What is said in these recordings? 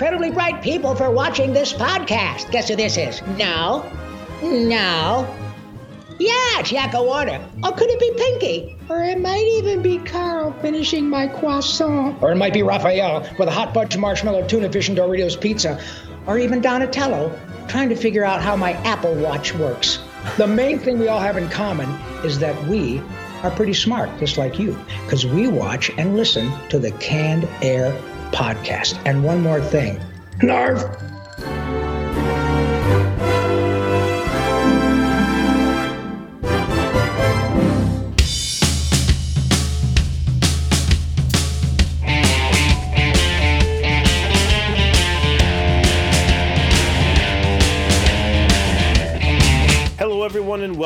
incredibly bright people for watching this podcast. Guess who this is? No. No. Yeah, it's Yakko Warner. Or could it be Pinky? Or it might even be Carl finishing my croissant. Or it might be Raphael with a hot fudge marshmallow tuna fish and Doritos pizza. Or even Donatello trying to figure out how my Apple Watch works. The main thing we all have in common is that we are pretty smart, just like you, because we watch and listen to the Canned Air podcast. And one more thing Narf!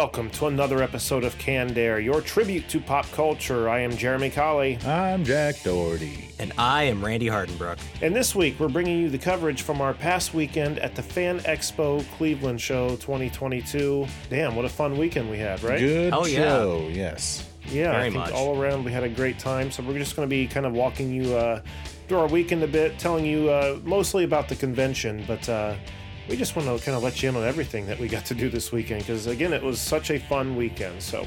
Welcome to another episode of Canned Air, your tribute to pop culture. I am Jeremy Colley, I'm Jack Doherty. And I am Randy Hardenbrook. and this week we're bringing you the coverage from our past weekend at the Fan Expo Cleveland Show 2022. Damn, what a fun weekend we had, right? Good Oh, yeah. show, yes. Yeah, I think much. all around we had a great time. So we're just going to be kind of walking you uh, through our weekend a bit, telling you uh, mostly about the convention, but uh, we just want to kind of let you in on everything that we got to do this weekend because again, it was such a fun weekend. So.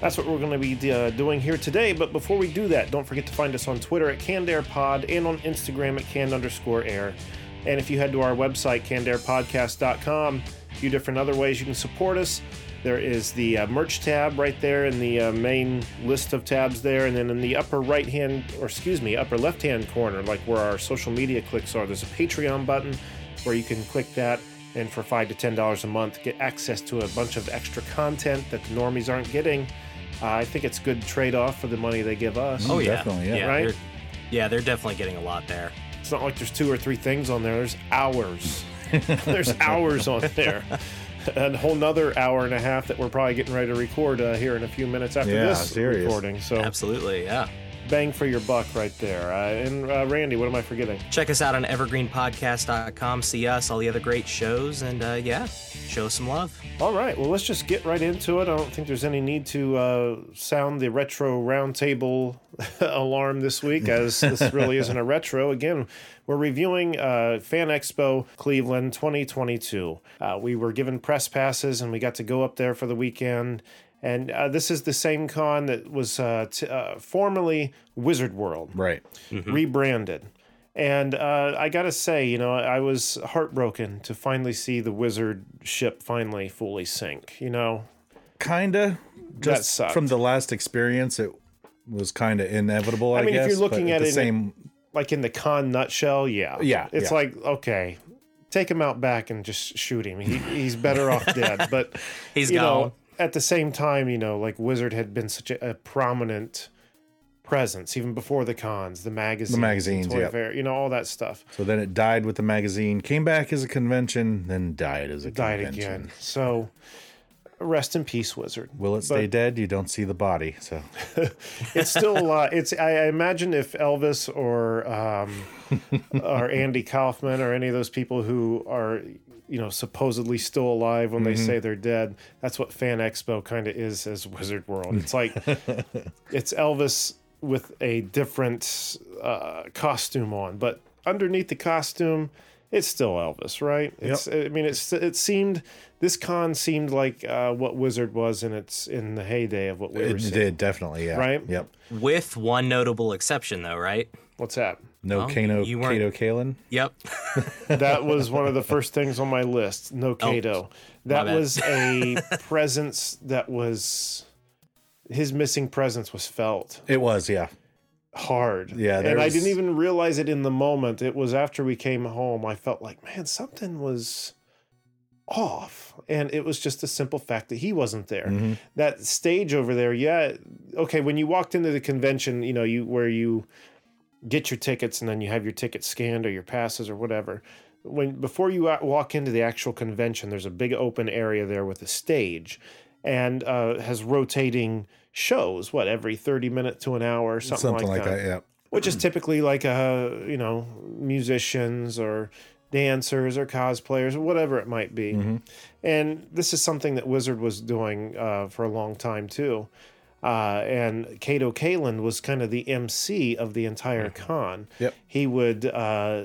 That's what we're going to be uh, doing here today. But before we do that, don't forget to find us on Twitter at CannedAirPod and on Instagram at canned underscore air. And if you head to our website, cannedairpodcast.com, a few different other ways you can support us. There is the uh, merch tab right there in the uh, main list of tabs there. And then in the upper right hand, or excuse me, upper left hand corner, like where our social media clicks are, there's a Patreon button where you can click that. And for five to ten dollars a month, get access to a bunch of extra content that the normies aren't getting. Uh, I think it's good trade off for the money they give us. Oh yeah, definitely, yeah. Right? They're, yeah, they're definitely getting a lot there. It's not like there's two or three things on there. There's hours. there's hours on there. And a whole nother hour and a half that we're probably getting ready to record uh, here in a few minutes after Yeah, this serious. recording. So Absolutely, yeah. Bang for your buck right there. Uh, and uh, Randy, what am I forgetting? Check us out on evergreenpodcast.com. See us, all the other great shows, and uh, yeah, show us some love. All right, well, let's just get right into it. I don't think there's any need to uh, sound the retro roundtable alarm this week, as this really isn't a retro. Again, we're reviewing uh, Fan Expo Cleveland 2022. Uh, we were given press passes and we got to go up there for the weekend. And uh, this is the same con that was uh, t- uh, formerly Wizard World Right. rebranded. And uh, I gotta say, you know, I was heartbroken to finally see the Wizard ship finally fully sink. You know, Kinda. Just sucked. from the last experience, it was kind of inevitable, I, I mean, if guess. you're looking but at the it in- same. like in the con nutshell, yeah, Yeah, it's yeah. like okay, take him out back and just shoot him. He, he's better off dead. But He's you gone. know, at the same time, you know, like Wizard had been such a, a prominent presence even before the cons, the magazines, magazines, Toy yep. Fair, you know, all that stuff. So then it died with the magazine, came back as a convention, then died as a Died convention. again. So rest in peace, Wizard. Will it stay dead? You don't see the body. So it's still uh, it's I I imagine if Elvis or um, or Andy Kaufman or any of those people who are you know supposedly still alive when they say they're dead that's what fan expo kind of is as wizard world it's like it's elvis with a different uh, costume on but underneath the costume it's still elvis right it's i mean it's it seemed this con seemed like uh, what wizard was in its in the heyday of what we were it did definitely, yeah. Right? Yep. With one notable exception, though, right? what's that No Well, Kano, you Kato Kaelin. Yep. That was one of the first things on my list. No Kato. That was a presence that was his missing presence was felt It was, yeah. hard. Yeah, and I didn't even realize it in the moment. It was after we came home. I felt like, man, something was off. And it was just a simple fact that he wasn't there. Mm-hmm. That stage over there, yeah. Okay, when you walked into the convention, you know, you where you get your tickets and then you have your tickets scanned or your passes or whatever. When before you walk into the actual convention, there's a big open area there with a stage, and uh, has rotating shows. What every thirty minute to an hour, something, Something like, like that. that, yeah. Which is typically like uh you know musicians or dancers or cosplayers or whatever it might be. Mm-hmm. And this is something that Wizard was doing uh, for a long time too. Uh, and Kato Kaelin was kind of the MC of the entire con. Yep. He would uh,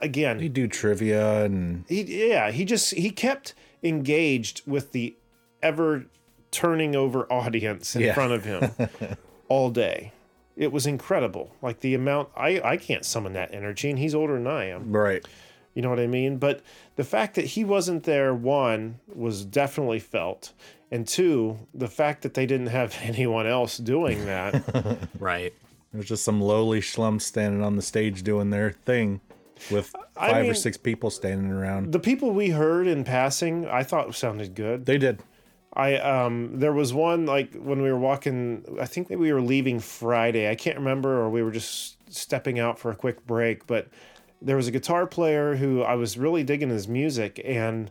again, he'd do trivia and he yeah he just he kept engaged with the ever turning over audience in Yeah. front of him all day it was incredible like the amount i i can't summon that energy and he's older than i am right. You know what i mean but the fact that he wasn't there one was definitely felt and two the fact that they didn't have anyone else doing that Right. There's just some lowly schlumps standing on the stage doing their thing with I five mean- or six people standing around. the people we heard in passing i thought sounded good They did. I um there was one like when we were walking I think maybe we were leaving Friday. I can't remember or we were just stepping out for a quick break, but there was a guitar player who I was really digging his music and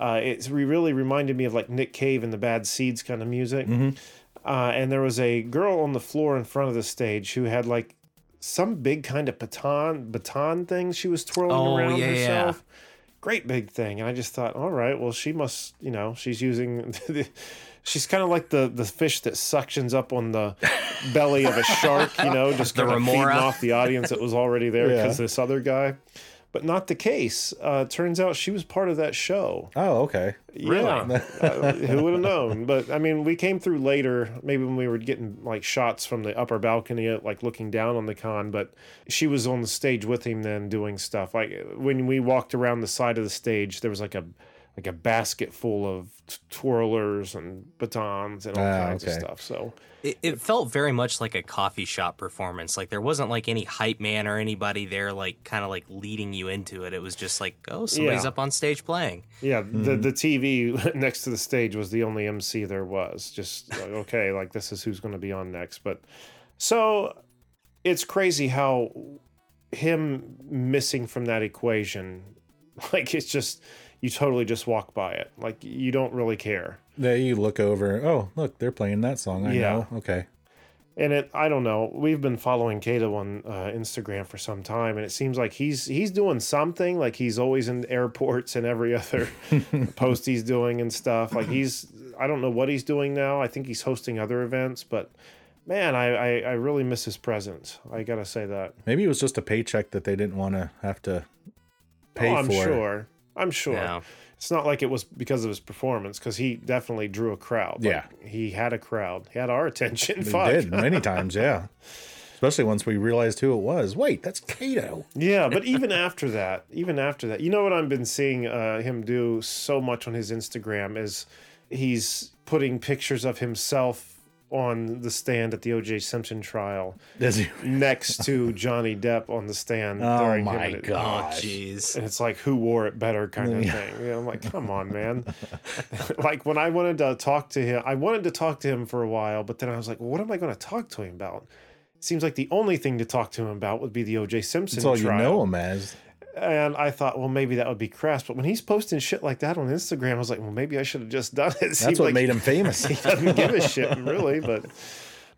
uh, it really reminded me of like Nick Cave and the Bad Seeds kind of music. Uh, and there was a girl on the floor in front of the stage who had like some big kind of baton baton thing she was twirling Oh, around yeah, yeah. herself great big thing and i just thought all right well she must you know she's using the, she's kind of like the the fish that suctions up on the belly of a shark you know just kind of feeding off the audience that was already there Yeah. because this other guy. But not the case. Uh turns out she was part of that show. Oh, okay. yeah. Uh, who would have known? But i mean we came through later maybe when we were getting like shots from the upper balcony like looking down on the con but she was on the stage with him then doing stuff. Like when we walked around the side of the stage there was like a like a basket full of t- twirlers and batons and all Ah, kinds okay. of stuff so It, it felt very much like a coffee shop performance. Like there wasn't like any hype man or anybody there, like kind of like leading you into it. It was just like, oh, somebody's Yeah. up on stage playing. Yeah, the the TV next to the stage was the only MC there was. Just like, okay, like this is who's going to be on next. But so it's crazy how him missing from that equation, like it's just you totally just walk by it. Like you don't really care. Yeah, you look over. Oh, look, they're playing that song. I Yeah. know. Okay. And it, I don't know. We've been following Kato on uh, Instagram for some time, and it seems like he's he's doing something. Like he's always in airports and every other post he's doing and stuff. Like he's, I don't know what he's doing now. I think he's hosting other events, but man, I I, I really miss his presence. I gotta say that. Maybe it was just a paycheck that they didn't want to have to pay oh, I'm for. sure. I'm sure. Yeah. It's not like it was because of his performance, because he definitely drew a crowd. Like, Yeah. he had a crowd. He had our attention. Fuck. did many times, yeah. Especially once we realized who it was. Wait, that's Kato. Yeah, but even after that, even after that, you know what I've been seeing uh, him do so much on his Instagram is he's putting pictures of himself on the stand at the O.J. Simpson trial Does he? next to Johnny Depp on the stand. Oh during my him and Oh, Gosh. jeez. and it's like who wore it better kind of thing. You know, I'm like, come on, man. like when I wanted to talk to him, I wanted to talk to him for a while, but then I was like, well, what am I going to talk to him about? It seems like the only thing to talk to him about would be the O.J. Simpson That's all trial. you know him as. And I thought, well, maybe that would be crass. But when he's posting shit like that on Instagram, I was like, well, maybe I should have just done it. It That's what like made him famous. He doesn't give a shit, really. But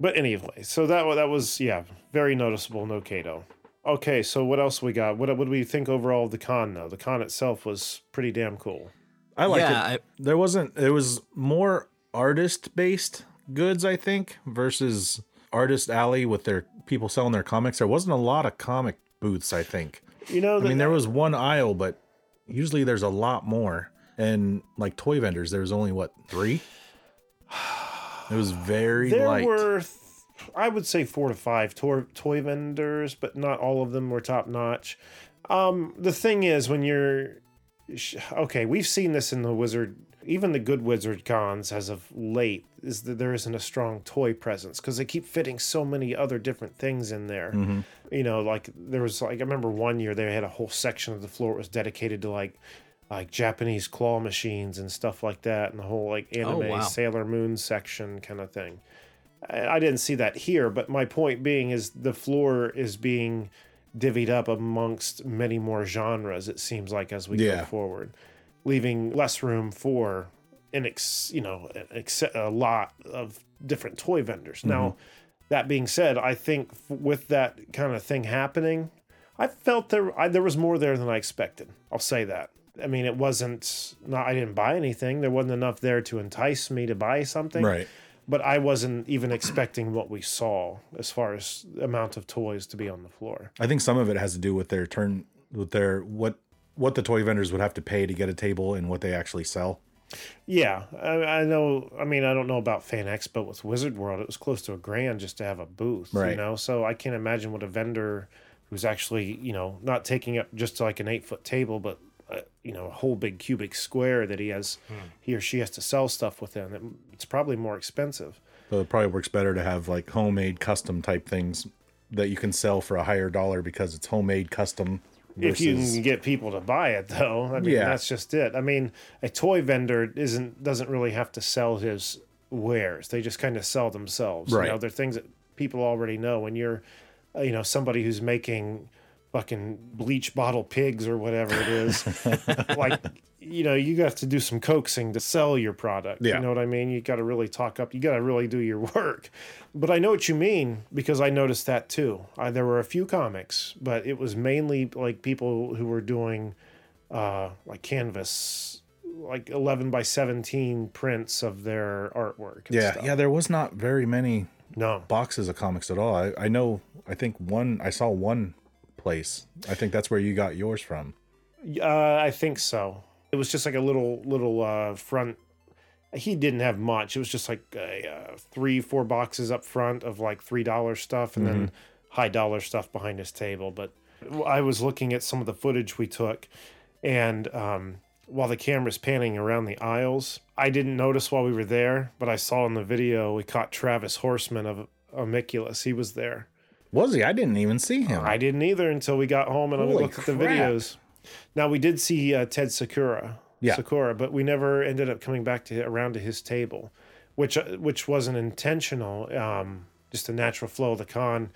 but anyway, so that that was yeah, very noticeable. No Kato. Okay, so what else we got? What what do we think overall of the con? Though the con itself was pretty damn cool. I like Yeah, it. I- there wasn't. It was more artist based goods, I think, versus Artist Alley with their people selling their comics. There wasn't a lot of comic booths. I think. You know, I mean, there was one aisle, but usually there's a lot more. And like toy vendors, there was only what three. It was very there light. were, th- I would say four to five toy toy vendors, but not all of them were top notch. Um, the thing is, when you're okay, we've seen this in the wizard, even the good wizard cons as of late, is that there isn't a strong toy presence because they keep fitting so many other different things in there. Mm-hmm. You know, like there was like I remember one year they had a whole section of the floor was dedicated to like like Japanese claw machines and stuff like that, and the whole like oh, anime wow. Sailor Moon section kind of thing. I I didn't see that here, but my point being is the floor is being divvied up amongst many more genres. It seems like as we Yeah. go forward, leaving less room for an ex, you know, ex- a lot of different toy vendors. Now, mm-hmm. that being said, I think f- with that kind of thing happening, I felt there I, there was more there than I expected. I'll say that. I mean, it wasn't not I didn't buy anything. There wasn't enough there to entice me to buy something right. but I wasn't even expecting what we saw as far as the amount of toys to be on the floor. I think some of it has to do with their turn with their what what the toy vendors would have to pay to get a table and what they actually sell. Yeah, I, I know. I mean, I don't know about Fan but with Wizard World. It was close to a grand just to have a booth, you know. So I can't imagine what a vendor who's actually, you know, not taking up just like an eight foot table, but uh, you know, a whole big cubic square that he has, he or she has to sell stuff within. It, it's probably more expensive. So it probably works better to have like homemade custom type things that you can sell for a higher dollar because it's homemade custom. If you can get people to buy it, though, I mean, Yeah. that's just it. I mean, a toy vendor isn't doesn't really have to sell his wares; they just kind of sell themselves. You know, Right. they're things that people already know. When you're, uh, you know, somebody who's making fucking bleach bottle pigs or whatever it is, like, you know, you have to do some coaxing to sell your product. Yeah. You know what I mean? You got to really talk up. You got to really do your work. But I know what you mean because I noticed that too. I, there were a few comics, but it was mainly like people who were doing uh, like canvas, like 11 by 17 prints of their artwork. yeah, stuff. yeah, there was not very many No. boxes of comics at all. I, I know. I think one. I saw one place. I think that's where you got yours from. Uh, I think so. It was just like a little little uh, front. He didn't have much. It was just like a, uh, three, four boxes up front of like three dollar stuff, and then high dollar stuff behind his table. But I was looking at some of the footage we took, and um, while the camera's panning around the aisles, I didn't notice while we were there, but I saw in the video we caught Travis Horseman of Amiculus. He was there. Was he? I didn't even see him. I didn't either until we got home and I Holy looked at the videos. Now we did see uh, Ted Sikora, Yeah. Sikora, but we never ended up coming back to around to his table, which uh, which wasn't intentional. Um, just a natural flow of the con.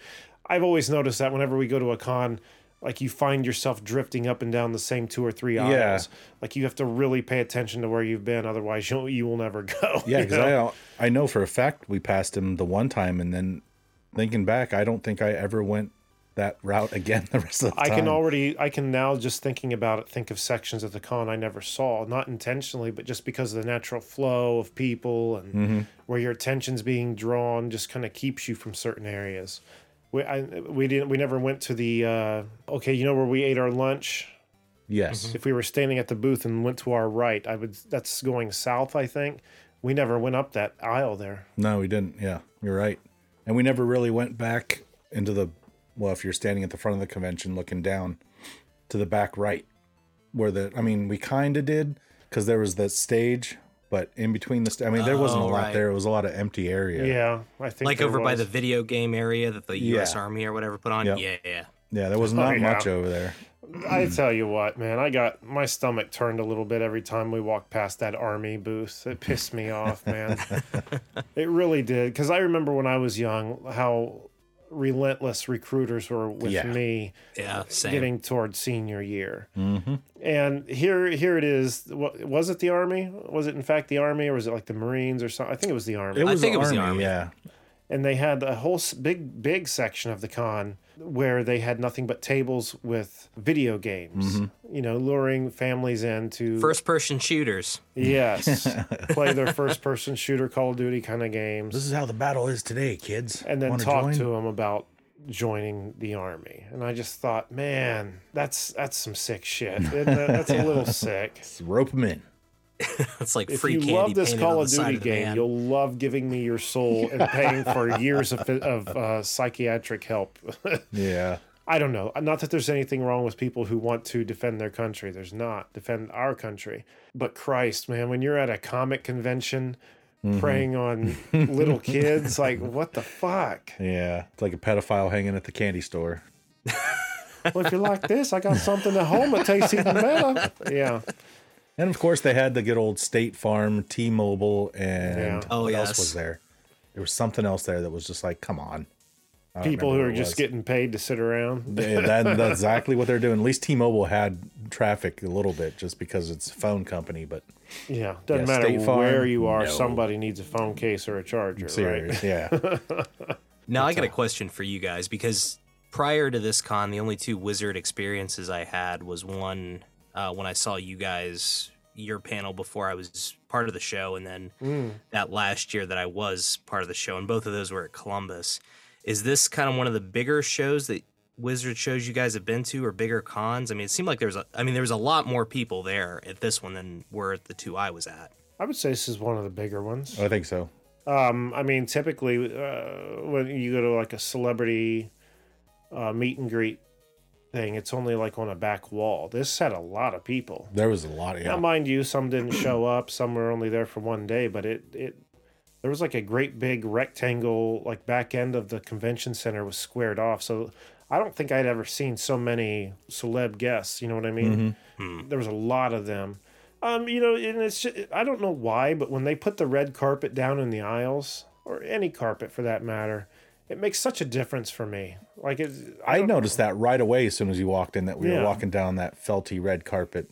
I've always noticed that whenever we go to a con, like you find yourself drifting up and down the same two or three aisles. Yeah. Like you have to really pay attention to where you've been, otherwise you you will never go. Yeah, you because know? I I know for a fact we passed him the one time, and then thinking back, I don't think I ever went that route again the rest of the I time. I can already, I can now just thinking about it, think of sections of the con I never saw, not intentionally, but just because of the natural flow of people and Mm-hmm. where your attention's being drawn, just kind of keeps you from certain areas. We, I, we didn't, we never went to the, uh, okay, you know where we ate our lunch? Yes. If we were standing at the booth and went to our right, I would, that's going south, I think. We never went up that aisle there. No, we didn't. Yeah, you're right. And we never really went back into the well, if you're standing at the front of the convention looking down to the back right, where the I mean, we kind of did because there was that stage, but in between the sta- I mean, there wasn't a Oh, lot right. there. It was a lot of empty area. Yeah, I think like there over by was. the video game area that the U.S. Yeah. Army or whatever put on. Yep. Yeah, yeah. Yeah, there was not Oh, yeah. much over there. I tell you what, man, I got my stomach turned a little bit every time we walked past that army booth. It pissed me off, man. it really did. Because I remember when I was young how relentless recruiters were with Yeah. me Yeah, same. getting towards senior year. Mm-hmm. And here, here it is. Was it? The army? Was it in fact the army, or was it like the Marines or something? I think it was the army. It was, think the it was the army, army. Yeah, and they had a whole big big section of the con where they had nothing but tables with video games Mm-hmm. you know luring families in to First person shooters. yes play their first person shooter call of duty kind of games this is how the battle is today, kids. and then Wanna talk join? to them about joining the army and i just thought man that's that's some sick shit that- that's a little sick rope them in. It's like if free you candy love this Call of Duty of game, van. you'll love giving me your soul and paying for years of, of uh, psychiatric help. Yeah, I don't know. Not that there's anything wrong with people who want to defend their country. There's not. Defend our country. But Christ, man, when you're at a comic convention preying on little kids, like, what the fuck? yeah. It's like a pedophile hanging at the candy store. Well, if you're like this, I got something at home that tastes even better. Yeah. And of course, they had the good old State Farm, T-Mobile, and Yeah. Oh, what else yes. was there? There was something else there that was just like, come on. People who are just was. getting paid to sit around. Yeah, that, that's exactly what they're doing. At least T-Mobile had traffic a little bit just because it's a phone company, but Yeah. Doesn't Yeah, matter State Farm, where you are, no. somebody needs a phone case or a charger, right? Yeah. Now I got a uh, question for you guys because prior to this con, the only two wizard experiences I had was one uh, when I saw you guys your panel before I was part of the show, and then Mm. that last year that I was part of the show, and both of those were at Columbus. Is this kind of one of the bigger shows that wizard shows you guys have been to or bigger cons? I mean, it seemed like there's a I mean, there was a lot more people there at this one than were at the two I was at. I would say this is one of the bigger ones. I think so. Um, I mean, typically uh, when you go to like a celebrity uh, meet and greet thing, it's only like on a back wall. This had a lot of people. There was a lot of Now, mind you, some didn't show up. Some were only there for one day, but it it there was like a great big rectangle, like back end of the convention center was squared off. So I don't think I'd ever seen so many celeb guests. You know what I mean? There was a lot of them. Um, you know, and it's just, I don't know why, but when they put the red carpet down in the aisles, or any carpet for that matter, it makes such a difference for me. Like it, I don't- noticed that right away as soon as you walked in that we Yeah. were walking down that felty red carpet.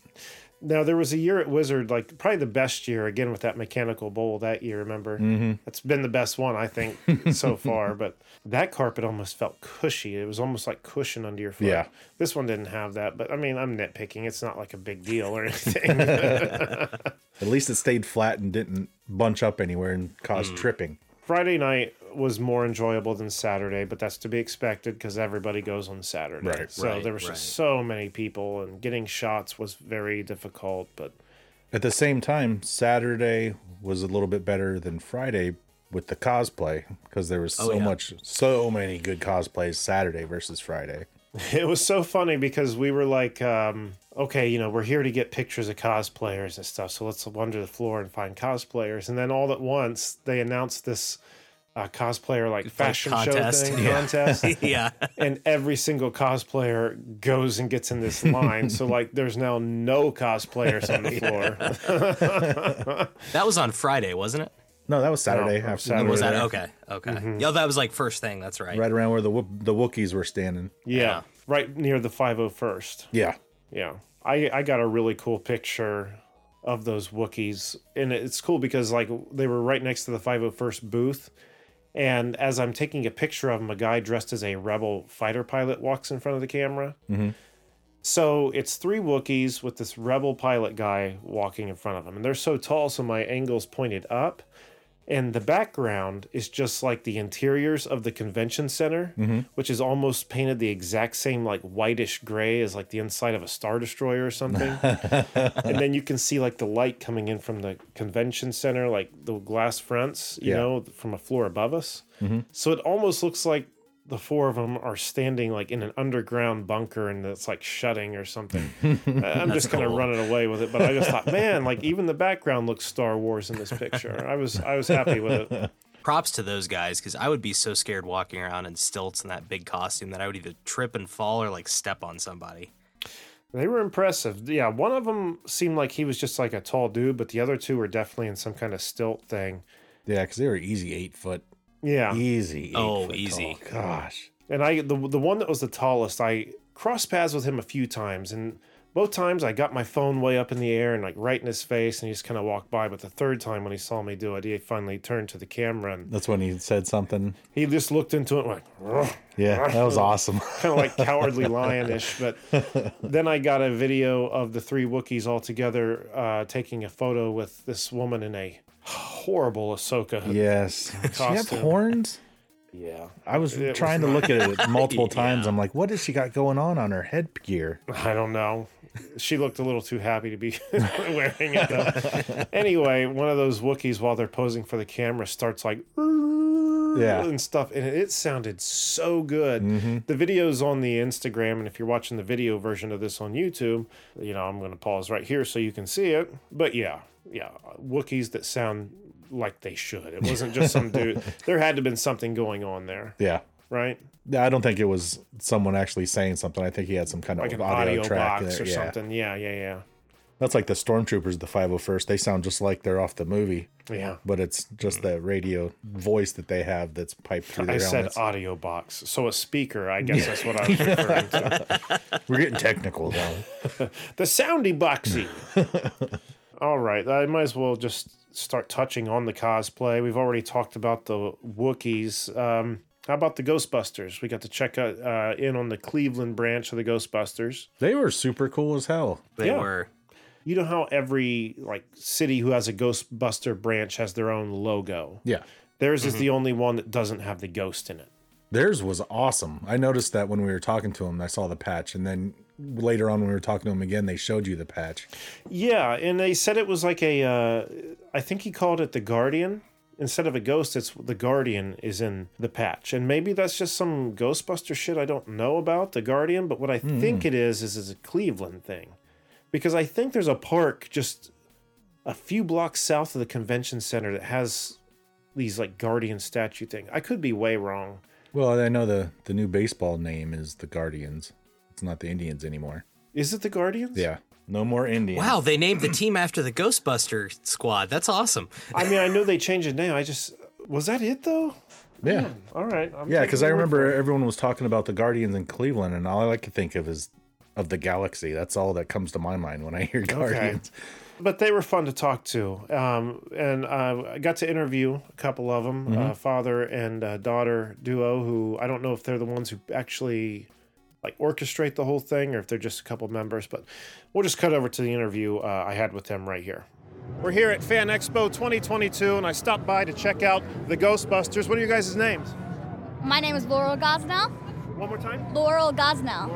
Now there was a year at Wizard, like probably the best year again with that mechanical bowl that year. Remember, mm-hmm. that's been the best one I think so far. But that carpet almost felt cushy. It was almost like cushion under your foot. Yeah. This one didn't have that, but I mean, I'm nitpicking. It's not like a big deal or anything. At least it stayed flat and didn't bunch up anywhere and cause tripping. Friday night was more enjoyable than Saturday, but that's to be expected because everybody goes on Saturday. Right. So Right, there was right. just so many people, and getting shots was very difficult. But At the same time, Saturday was a little bit better than Friday with the cosplay because there was so yeah. much, so many good cosplays Saturday versus Friday. It was so funny because we were like, um, okay, you know, we're here to get pictures of cosplayers and stuff. So let's wander the floor and find cosplayers. And then all at once, they announced this uh, cosplayer like fashion contest. show thing Yeah. contest. yeah. and every single cosplayer goes and gets in this line. so like, there's now no cosplayers on the floor. That was on Friday, wasn't it? No, that was Saturday. No, after Saturday. Was that there, okay? Okay. Yeah, that was like first thing. That's right. Right around where the the Wookiees were standing. yeah, Yeah. right near the 501st. Yeah. Yeah. I, I got a really cool picture of those Wookiees. And it's cool because like they were right next to the 501st booth. And as I'm taking a picture of them, a guy dressed as a rebel fighter pilot walks in front of the camera. Mm-hmm. So it's three Wookiees with this rebel pilot guy walking in front of them. And they're so tall, so my angle's pointed up. And the background is just like the interiors of the convention center, mm-hmm. which is almost painted the exact same like whitish gray as like the inside of a star destroyer or something. and then you can see like the light coming in from the convention center, like the glass fronts, you Yeah. know, from a floor above us. Mm-hmm. So it almost looks like the four of them are standing like in an underground bunker and it's like shutting or something. I- I'm just kind of cool. running away with it, but I just thought, man, like even the background looks Star Wars in this picture. I was I was happy with it. Props to those guys because I would be so scared walking around in stilts in that big costume that I would either trip and fall or like step on somebody. They were impressive. Yeah, one of them seemed like he was just like a tall dude, but the other two were definitely in some kind of stilt thing. Yeah, because they were easy eight foot. Yeah. Easy. Oh, easy. tall. Gosh. And I the the one that was the tallest, I crossed paths with him a few times, and both times I got my phone way up in the air and like right in his face, and he just kind of walked by. But the third time when he saw me do it, he finally turned to the camera and That's when he said something. he just looked into it and went, Yeah, that was awesome. kind of like cowardly lionish. But then I got a video of the three Wookiees all together uh, taking a photo with this woman in a horrible Ahsoka. yes. She have horns? Yeah. I was It was trying to look at it multiple times. Yeah. I'm like, what has she got going on on her headgear? I don't know. She looked a little too happy to be wearing it. Though. Anyway, one of those Wookiees, while they're posing for the camera, starts like Yeah. and stuff, and it sounded so good. Mm-hmm. The video's on the Instagram, and if you're watching the video version of this on YouTube, you know I'm going to pause right here so you can see it. But yeah, yeah, Wookiees that sound like they should. It wasn't just some dude. There had to have been something going on there, Yeah. right? Yeah, I don't think it was someone actually saying something. I think he had some kind Like of audio, audio, track box there. or yeah. something. Yeah, yeah, yeah. That's like the stormtroopers, the 501st. They sound just like they're off the movie, Yeah. but it's just the radio voice that they have that's piped through their I said helmets. audio box, so a speaker. I guess that's what I was referring to. We're getting technical though. The soundy boxy. All right, I might as well just start touching on the cosplay. We've already talked about the Wookiees. Um, how about the Ghostbusters? We got to check out uh, in on the Cleveland branch of the Ghostbusters. they were super cool as hell. They Yeah. were. You know how every like city who has a Ghostbuster branch has their own logo. Yeah. Theirs is the only one that doesn't have the ghost in it. Theirs was awesome. I noticed that when we were talking to him, I saw the patch, and then later on when we were talking to him again, they showed you the patch. Yeah, and they said it was like a. Uh, I think he called it the Guardian. Instead of a ghost, it's the Guardian is in the patch, and maybe that's just some Ghostbuster shit I don't know about the Guardian. But what I think it is is is a Cleveland thing, because I think there's a park just a few blocks south of the convention center that has these like Guardian statue thing. I could be way wrong. Well, I know the the new baseball name is the Guardians. It's not the Indians anymore. Is it the Guardians? Yeah, no more Indians. Wow, they named the team after the Ghostbuster squad. That's awesome. I mean, I know they changed the name. I just was that it though. Yeah, All right. I'm yeah. Because I remember everyone was talking about the Guardians in Cleveland, and all I like to think of is of the galaxy. That's all that comes to my mind when I hear Guardians. Okay. but they were fun to talk to. Um, and uh, I got to interview a couple of them, Mm-hmm. uh, father and uh, daughter duo, who I don't know if they're the ones who actually like orchestrate the whole thing or if they're just a couple members. But we'll just cut over to the interview uh, I had with them right here. We're here at Fan Expo 2022, and I stopped by to check out the Ghostbusters. What are your guys' names? My name is Laurel Gosnell. One more time. Laurel Gosnell.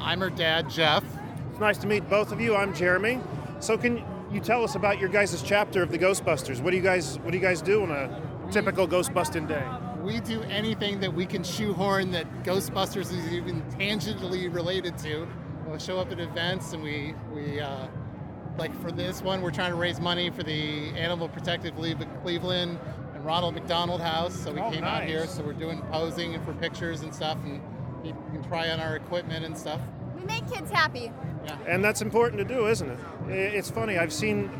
I'm her dad, Jeff. It's nice to meet both of you. I'm Jeremy. So can you tell us about your guys' chapter of the Ghostbusters? What do you guys What do you guys do on a typical Ghostbusting day? We do anything that we can shoehorn that Ghostbusters is even tangentially related to. We'll show up at events and we we uh, like for this one, we're trying to raise money for the Animal Protective League of Cleveland and Ronald McDonald House. So we Oh, came out here, so we're doing posing and for pictures and stuff, and you can try on our equipment and stuff. We make kids happy. Yeah. And that's important to do, isn't it? It's funny. I've seen.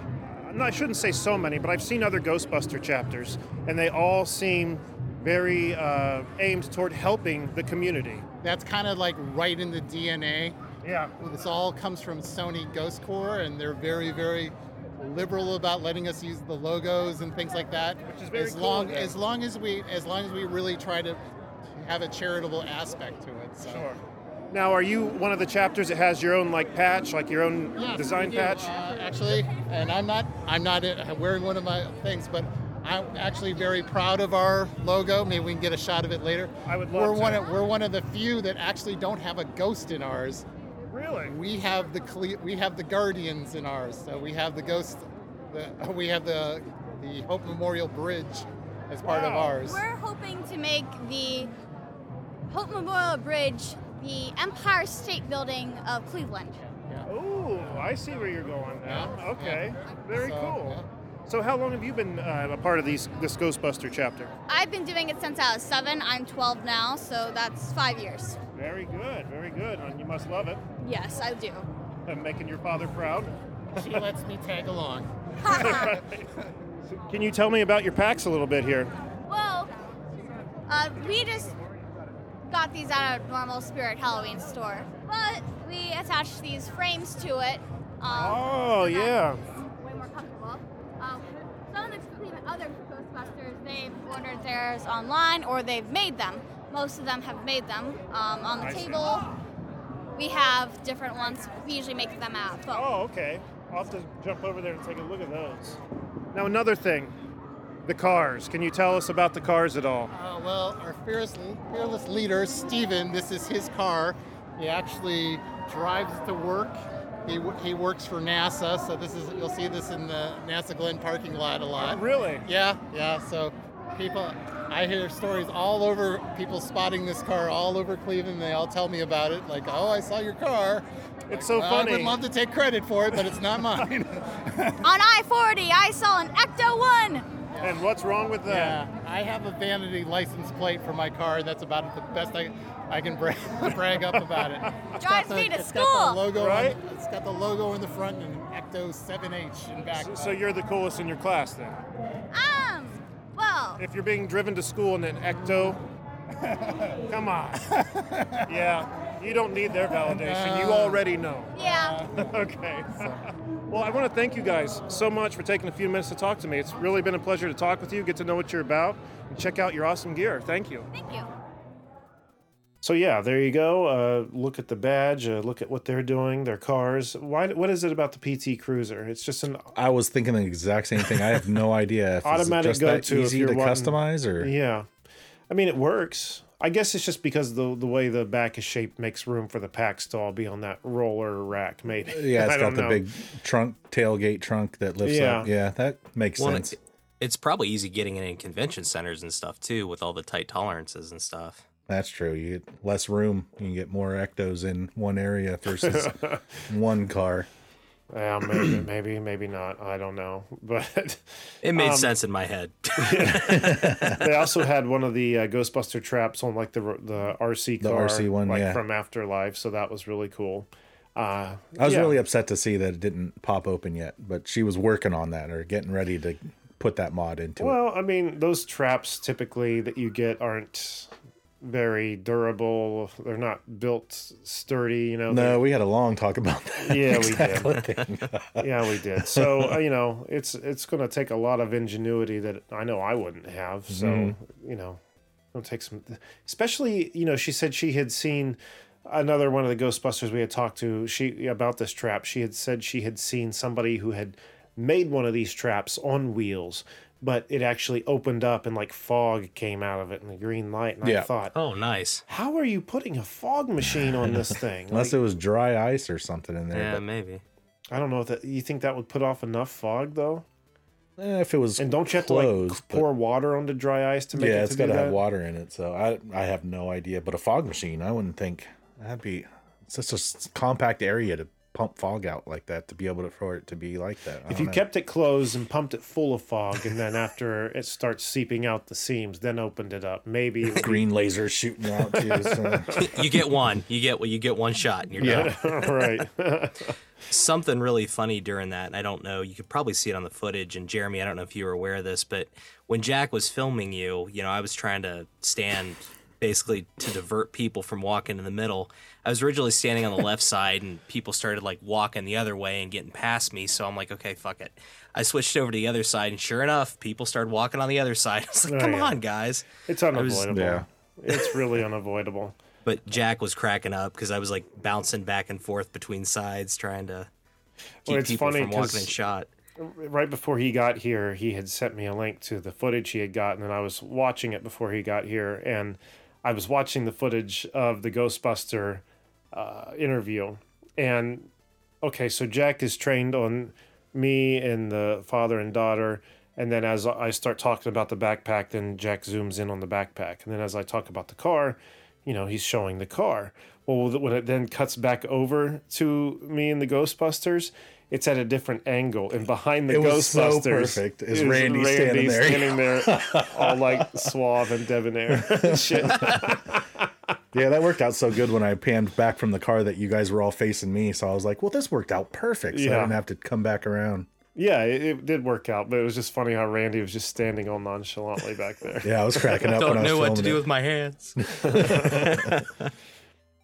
no, I shouldn't say so many, but I've seen other Ghostbuster chapters, and they all seem very uh, aimed toward helping the community. That's kind of like right in the DNA. Yeah. This all comes from Sony Ghost Corps, and they're very, very liberal about letting us use the logos and things like that. Which is very as cool long as long as we as long as we really try to have a charitable aspect to it. So. Sure. Now, are you one of the chapters that has your own like patch, like your own Yes, design patch? uh, actually, and I'm not I'm not uh, wearing one of my things, but I'm actually very proud of our logo. Maybe we can get a shot of it later. I would love we're to. one of, we're one of the few that actually don't have a ghost in ours. Really? We have the we have the guardians in ours. So we have the ghost. The, we have the the Hope Memorial Bridge as part of ours. We're hoping to make the Hope Memorial Bridge the Empire State Building of Cleveland. Yeah. Oh, I see where you're going now. Yeah, Okay, very So, cool. Yeah. So, how long have you been uh, a part of these this Ghostbuster chapter? I've been doing it since I was seven. I'm 12 now, so that's five years. Very good, very good. And you must love it. Yes, I do. I'm making your father proud. She lets me tag along. Can you tell me about your packs a little bit here? Well, uh, we just got these at a normal Spirit Halloween store, but we attached these frames to it. Um, Oh, so yeah. it's Way more comfortable. Um, some of the Cleveland other Ghostbusters, they've ordered theirs online or they've made them. Most of them have made them um, on the I see. table. We have different ones. We usually make them at foam. Oh, okay. I'll have to jump over there and take a look at those. Now, another thing the cars. Can you tell us about the cars at all? Uh, well, our fearless, fearless leader, Steven, this is his car. He actually drives to work. He, he works for NASA, so this is you'll see this in the NASA Glenn parking lot a lot. Really? Yeah, yeah. So people, I hear stories all over people spotting this car all over Cleveland. They all tell me about it. Like, oh, I saw your car. It's so Well, I would love to take credit for it, but it's not mine. On I 40, I saw an Ecto 1! And what's wrong with that? Yeah, I have a vanity license plate for my car. and That's about the best I, I can brag, brag up about it. It's Drives got me to it's Got school. the logo Right? On, it's got the logo in the front and an Ecto 7H in back. So you're the coolest in your class then? Um, well, If you're being driven to school in an Ecto, come on. Yeah, you don't need their validation. You already know. yeah. okay. Well, I want to thank you guys so much for taking a few minutes to talk to me. It's really been a pleasure to talk with you, get to know what you're about, and check out your awesome gear. Thank you. Thank you. So yeah, there you go. Uh, look at the badge. Uh, look at what they're doing. Their cars. Why? What is it about the PT Cruiser? It's just an I was thinking the exact same thing. I have no idea if Automatic it's just that go-to if easy you're to wanting- customize or yeah. I mean, it works. I guess it's just because the the way the back is shaped makes room for the packs to all be on that roller rack. Maybe. Yeah, it's don't got the know. big trunk, tailgate trunk that lifts up. Yeah. Yeah, that makes Well, sense. it- it's probably easy getting it in convention centers and stuff too, with all the tight tolerances and stuff. That's true. You get less room. You can get more ectos in one area versus one car. Yeah, maybe, maybe, maybe not. I don't know. But It made Um, sense in my head. they also had one of the uh, Ghostbuster traps on like the the RC car, The RC one, like yeah. from Afterlife. So that was really cool. Uh, I was yeah. really upset to see that it didn't pop open yet, but she was working on that or getting ready to put that mod into it. Well, I mean, those traps typically that you get aren't very durable. They're not built sturdy. You know. No, we had a long talk about that. Yeah, we did. yeah, we did. So uh, you know, it's it's going to take a lot of ingenuity that I know I wouldn't have. So Mm-hmm. you know, it'll take some. Especially, you know, she said she had seen another one of the Ghostbusters we had talked to. She about this trap. She had said she had seen somebody who had made one of these traps on wheels. But it actually opened up and like fog came out of it and the green light. And I thought, Oh, nice. how are you putting a fog machine on this thing? Unless Like, it was dry ice or something in there. Yeah, but, maybe. I don't know if that. You think that would put off enough fog though? eh, if it was And don't you have to closed, like but- pour water onto dry ice to make it? yeah, it it's to got do to that? have water in it. So I I have no idea. But a fog machine, I wouldn't think that'd be such a compact area to pump fog out like that to be able to for it to be like that. I If you know. kept it closed and pumped it full of fog, and then after it starts seeping out the seams, then opened it up, maybe. it would be- green lasers shooting out too. So. You get one. You get you get one shot, and you're done. right. something really funny during that i don't know you could probably see it on the footage and jeremy i don't know if you were aware of this but when jack was filming you you know i was trying to stand basically to divert people from walking in the middle i was originally standing on the left side and people started like walking the other way and getting past me so i'm like okay fuck it i switched over to the other side and sure enough people started walking on the other side i was like Oh, come yeah. on guys It's was- unavoidable. yeah. It's really unavoidable. but jack was cracking up because i was like bouncing back and forth between sides trying to keep Well, it's people funny from walking 'cause- in shot Right before he got here, he had sent me a link to the footage he had gotten, and I was watching it before he got here. And I was watching the footage of the Ghostbuster uh, interview. And okay, so Jack is trained on me and the father and daughter. And then as I start talking about the backpack, then Jack zooms in on the backpack. And then as I talk about the car, you know, he's showing the car. Well, when it then cuts back over to me and the Ghostbusters, it's at a different angle, and behind the It was so Ghostbusters perfect. Is Randy standing there. standing there, all like suave and debonair. and Shit. Yeah, that worked out so good when I panned back from the car that you guys were all facing me. So I was like, well, this worked out perfect. So I didn't have to come back around. Yeah, it, it did work out, but it was just funny how Randy was just standing all nonchalantly back there. Yeah, I was cracking up when don't I was know what to do it. with my hands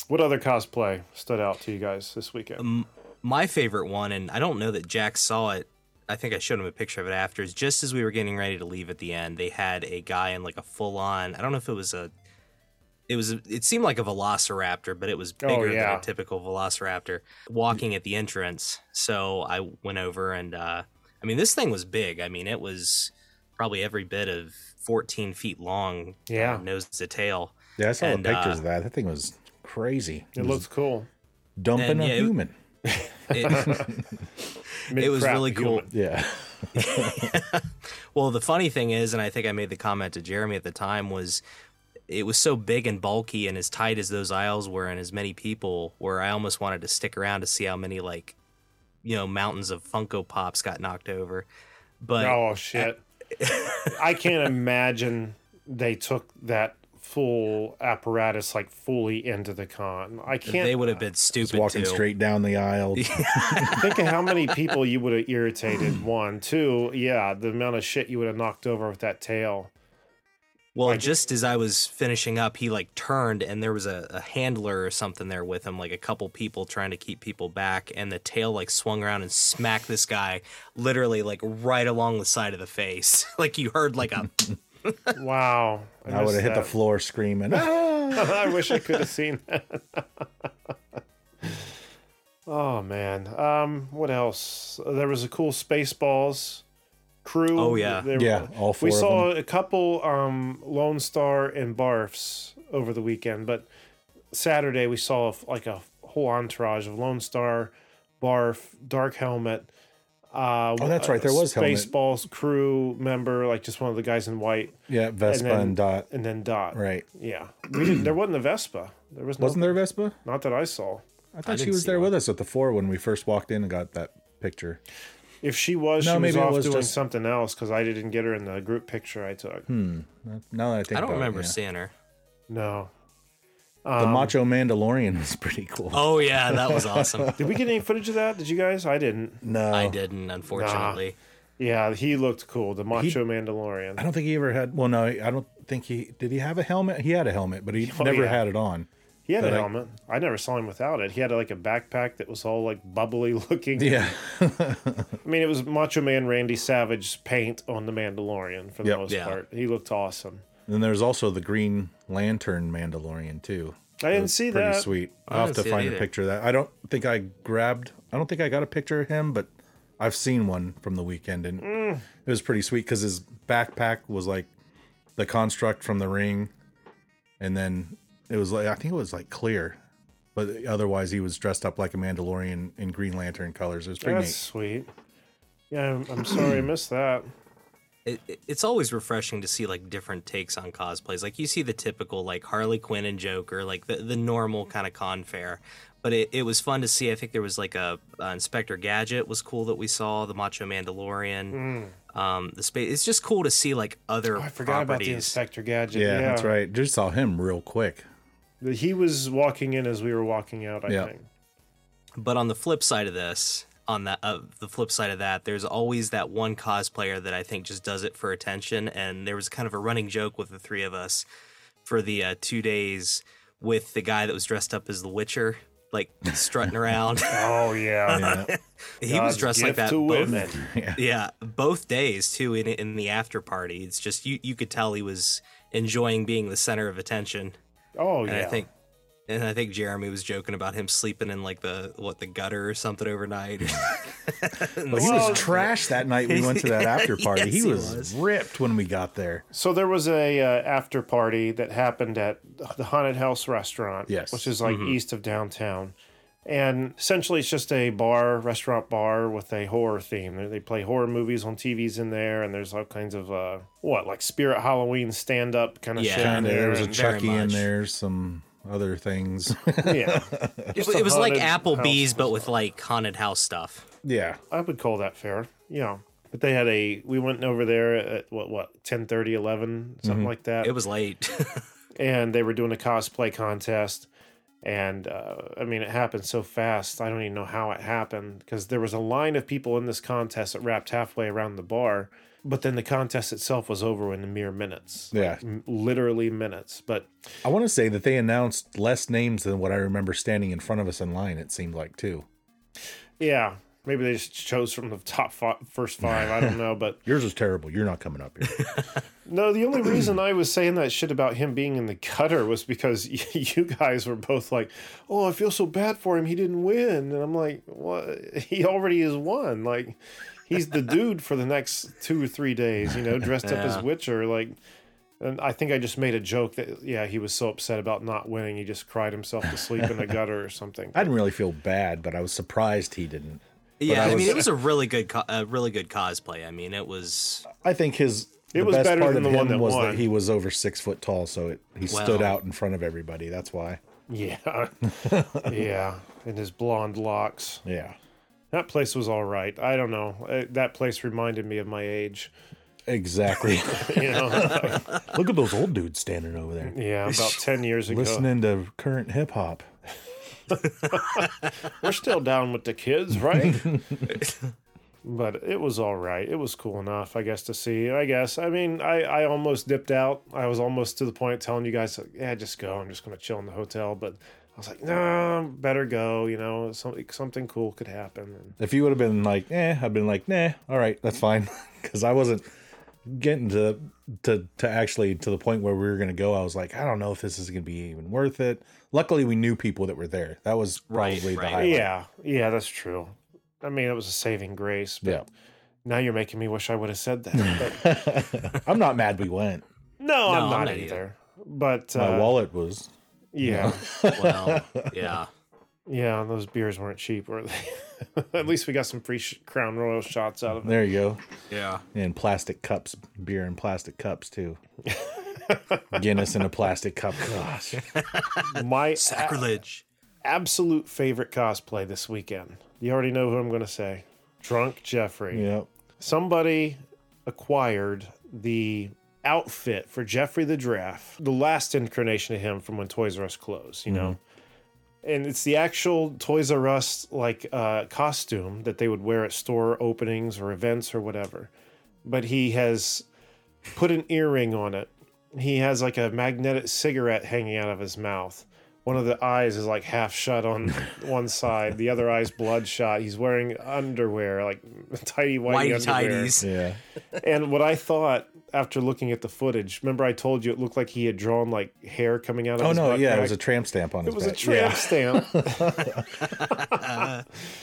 What other cosplay stood out to you guys this weekend? Um, my favorite one, and I don't know that Jack saw it. I think I showed him a picture of it after. Is just as we were getting ready to leave at the end, they had a guy in like a full on. I don't know if it was a. It was. It seemed like a Velociraptor, but it was Oh, bigger yeah. than a typical Velociraptor. Walking at the entrance, so I went over and. uh I mean, this thing was big. I mean, it was probably every bit of 14 feet long. uh, Yeah. nose to tail. Yeah, I saw And, the pictures uh, of that. That thing was crazy. It looks cool. dumping and, a yeah, human. It, it was really cool. human. Yeah. Well, the funny thing is, and I think I made the comment to Jeremy at the time, was it was so big and bulky and as tight as those aisles were and as many people where I almost wanted to stick around to see how many like you know mountains of Funko Pops got knocked over. But Oh shit! I can't imagine they took that full apparatus like fully into the con. I can't they would have been Just stupid walking too. straight down the aisle. think of how many people you would have irritated. One, two, yeah, the amount of shit you would have knocked over with that tail. Well, just as I was finishing up, he like turned and there was a, a handler or something there with him, like a couple people trying to keep people back, and the tail like swung around and smacked this guy literally like right along the side of the face. like you heard like a Wow, I would have hit the floor screaming. "Ah!" I wish I could have seen that. oh man. Um, what else? There was a cool Spaceballs crew. Oh, yeah. They- Yeah, all four We of saw a couple um, Lone Starr and Barfs over the weekend, but Saturday we saw like a whole entourage of Lone Starr, Barf, Dark Helmet. Uh, Oh, that's right, there was Helmet. Spaceballs crew member, like just one of the guys in white, Yeah, Vespa and, then- Dot. and then Dot. Right. Yeah, we didn't. There wasn't a Vespa. There was no, Wasn't there a Vespa? Not that I saw. I thought she was there one. with us at the four when we first walked in and got that picture. If she was, No, she was maybe it off was doing just- something else because I didn't get her in the group picture I took. Hmm. Now that I think I don't about remember it, yeah. seeing her. No. The Um, Macho Mandalorian was pretty cool. Oh yeah, that was awesome. Did we get any footage of that? Did you guys? I didn't. no, I didn't, unfortunately. Yeah, he looked cool. The Macho Mandalorian. I don't think he ever had. Well, no, I don't think he did. He have a helmet? He had a helmet, but he Oh, never yeah. had it on. He had a but I- helmet. I never saw him without it. He had like a backpack that was all like bubbly looking. Yeah, I mean, it was Macho Man Randy Savage paint on the Mandalorian for the Yep. most Yeah. part. He looked awesome. And there's also the Green Lantern Mandalorian too. I didn't was see pretty that. sweet. I I'll have to find a picture of that. I don't think I grabbed. I don't think I got a picture of him, but I've seen one from the weekend, and Mm. it was pretty sweet because his backpack was like the construct from the ring, and then it was like I think it was like clear, but otherwise he was dressed up like a Mandalorian in Green Lantern colors. It was pretty That's neat. sweet. Yeah, I'm, I'm sorry I missed that. It, it- it's always refreshing to see like different takes on cosplays. Like you see the typical like Harley Quinn and Joker, like the, the normal kind of con fare. But it, it was fun to see. I think there was like a uh, Inspector Gadget was cool that we saw. The Macho Mandalorian, um, the space. It's just cool to see like other. Oh, I forgot about the. Inspector Gadget. Yeah, that's right. Just saw him real quick. He was walking in as we were walking out. I Yeah. think. But on the flip side of this, on that uh, the flip side of that, there's always that one cosplayer that I think just does it for attention. And there was kind of a running joke with the three of us for the uh, two days with the guy that was dressed up as the Witcher, like strutting around. Oh yeah. Yeah, he God's was dressed like that to both, women. yeah, both days too. In in the after party, it's just you you could tell he was enjoying being the center of attention. Oh And yeah. I think. And I think Jeremy was joking about him sleeping in like the what the gutter or something overnight. but he was trash that night we went to that after party. Yes, he, he was was. ripped when we got there. So there was a uh, after party that happened at the Haunted House restaurant, Yes. which is like east of downtown, and essentially it's just a bar, restaurant bar with a horror theme. They- They play horror movies on TVs in there, and there's all kinds of uh, what like Spirit Halloween stand up kind of Yeah. shit. in And there was a and- Chucky in there, some other things. yeah, It, Just it a was like haunted Applebee's, but with like haunted house stuff. yeah, I would call that fair. Yeah. But they had a, we went over there at what, what, 10 11, something like that. It was late. and they were doing a cosplay contest and uh, i mean it happened so fast i don't even know how it happened because there was a line of people in this contest that wrapped halfway around the bar but then the contest itself was over in mere minutes Yeah. Like, m- literally minutes but I want to say that they announced less names than what I remember standing in front of us in line. It seemed like too. yeah maybe they just chose from the top five, first five i don't know but Yours is terrible. You're not coming up here. No, the only reason I was saying that shit about him being in the gutter was because you guys were both like, "Oh, I feel so bad for him. He didn't win," and I'm like, "What? He already has won. Like, he's the dude for the next two or three days. You know, dressed up as Witcher. Like, and I think I just made a joke that yeah, he was so upset about not winning, he just cried himself to sleep in the gutter or something. I didn't really feel bad, but I was surprised he didn't. yeah, I I, mean, was- it was a really good, co- a really good cosplay. I mean, it was. I think his It the was best better part than of the one that was won. that he was over six foot tall, so it, he stood out in front of everybody. That's why. Yeah, yeah, and his blonde locks. Yeah, That place was all right. I don't know. Uh, That place reminded me of my age. exactly. You know. Look at those old dudes standing over there, Yeah, about 10 years ago. listening to current hip hop. We're still down with the kids, right? but it was all right. It was cool enough, I guess, to see. I guess. I mean, I, I almost dipped out. I was almost to the point telling you guys, yeah, just go. I'm just going to chill in the hotel. But I was like, no, better go. You know, something, something cool could happen. If you would have been like, eh, I've been like, nah, all right, that's fine, because I wasn't getting to to to actually to the point where we were gonna go. I was like, I don't know if this is gonna be even worth it. Luckily, we knew people that were there. That was Right, probably right. the highlight. yeah, yeah, that's true. I mean, it was a saving grace. But Yeah. Now you're making me wish I would have said that. But I'm not mad we went. no, I'm I'm not not either. either. But My uh, wallet was. Yeah, Well, yeah. yeah, those beers weren't cheap, were they? At least we got some free sh- Crown Royal shots out of it. There you go. Yeah. In plastic cups, beer in plastic cups too. Guinness in a plastic cup. Gosh. My a- Sacrilege. absolute favorite cosplay this weekend. You already know who I'm going to say. Drunk Jeffrey. Yep. somebody acquired the outfit for Jeffrey the Giraffe, the last incarnation of him from when Toys R Us closed, you know. And it's the actual Toys R Us like uh, costume that they would wear at store openings or events or whatever. But he has put an earring on it. He has like a magnetic cigarette hanging out of his mouth. One of the eyes is like half shut on one side, the other eye's bloodshot. He's wearing underwear, like tidy whitey Whitey underwear. tidies. Yeah. And what I thought after looking at the footage, remember I told you it looked like he had drawn like hair coming out of Oh no, yeah, it was a tramp stamp on It his was a back. tramp Yeah. stamp.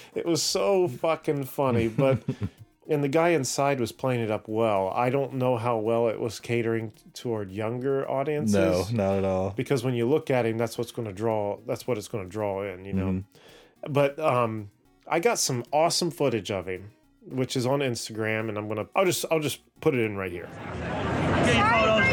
it was so fucking funny, but and the guy inside was playing it up well. I don't know how well it was catering toward younger audiences. No, not at all. because when you look at him, that's what's going to draw. That's what it's going to draw in, you know. Mm-hmm. But um, I got some awesome footage of him, which is on Instagram, and I'm gonna. I'll just. I'll just put it in right here. Get your photos.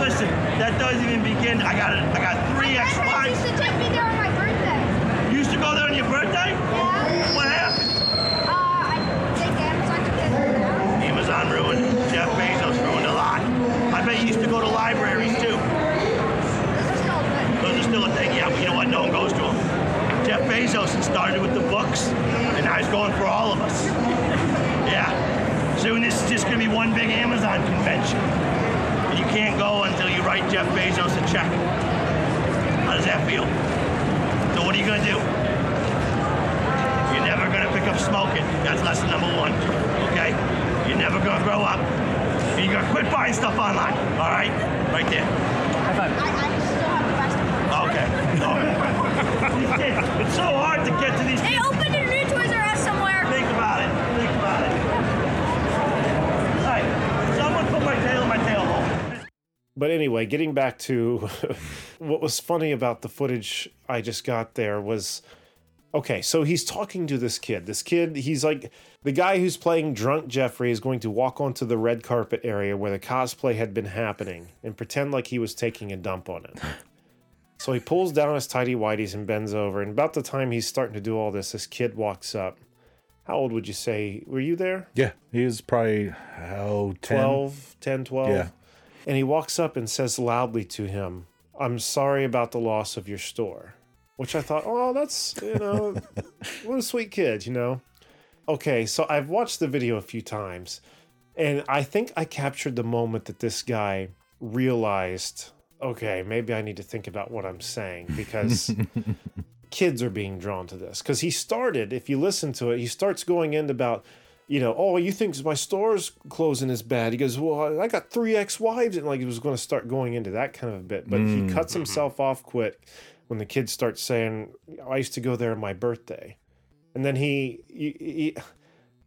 Listen, that doesn't even begin. I got it. I got three My friends ex-wives. used to take me there on my birthday. You used to go there on your birthday? Yeah. What happened? Uh, I think Amazon took it. Amazon ruined. Jeff Bezos ruined a lot. I bet you used to go to libraries too. Those are still good. Those are still a thing. Yeah, but you know what? No one goes to them. Jeff Bezos had started with the books, and now he's going for all of us. Yeah. Soon this is just gonna be one big Amazon convention. And you can't go until you write Jeff Bezos a check. How does that feel? So what are you gonna do? You're never gonna pick up smoking. That's lesson number one. Okay? You're never gonna grow up. And you're gonna quit buying stuff online. All right? Right there. I, I still have the rest of them. Okay. All right. These kids, it's so hard to get to these They kids. opened a new Toys R Us somewhere. Think about it. Think about it. All right. Someone put my tail in my tail hole. But anyway, getting back to what was funny about the footage I just got there was okay, so he's talking to this kid. This kid, he's like the guy who's playing drunk Jeffrey is going to walk onto the red carpet area where the cosplay had been happening and pretend like he was taking a dump on it. So he pulls down his tidy whities and bends over. And about the time he's starting to do all this, this kid walks up. How old would you say? Were you there? Yeah, he was probably 10? 12, 10, 12. Yeah. And he walks up and says loudly to him, I'm sorry about the loss of your store. Which I thought, oh, that's, you know, what a sweet kid, you know? Okay, so I've watched the video a few times, and I think I captured the moment that this guy realized, okay, maybe I need to think about what I'm saying because kids are being drawn to this. Because he started, if you listen to it, he starts going into about, you know, oh, you think my store's closing is bad? He goes, well, I got three ex-wives, and like he was going to start going into that kind of a bit, but he mm, cuts mm-hmm. himself off quick when the kids start saying, I used to go there on my birthday, and then he, he, he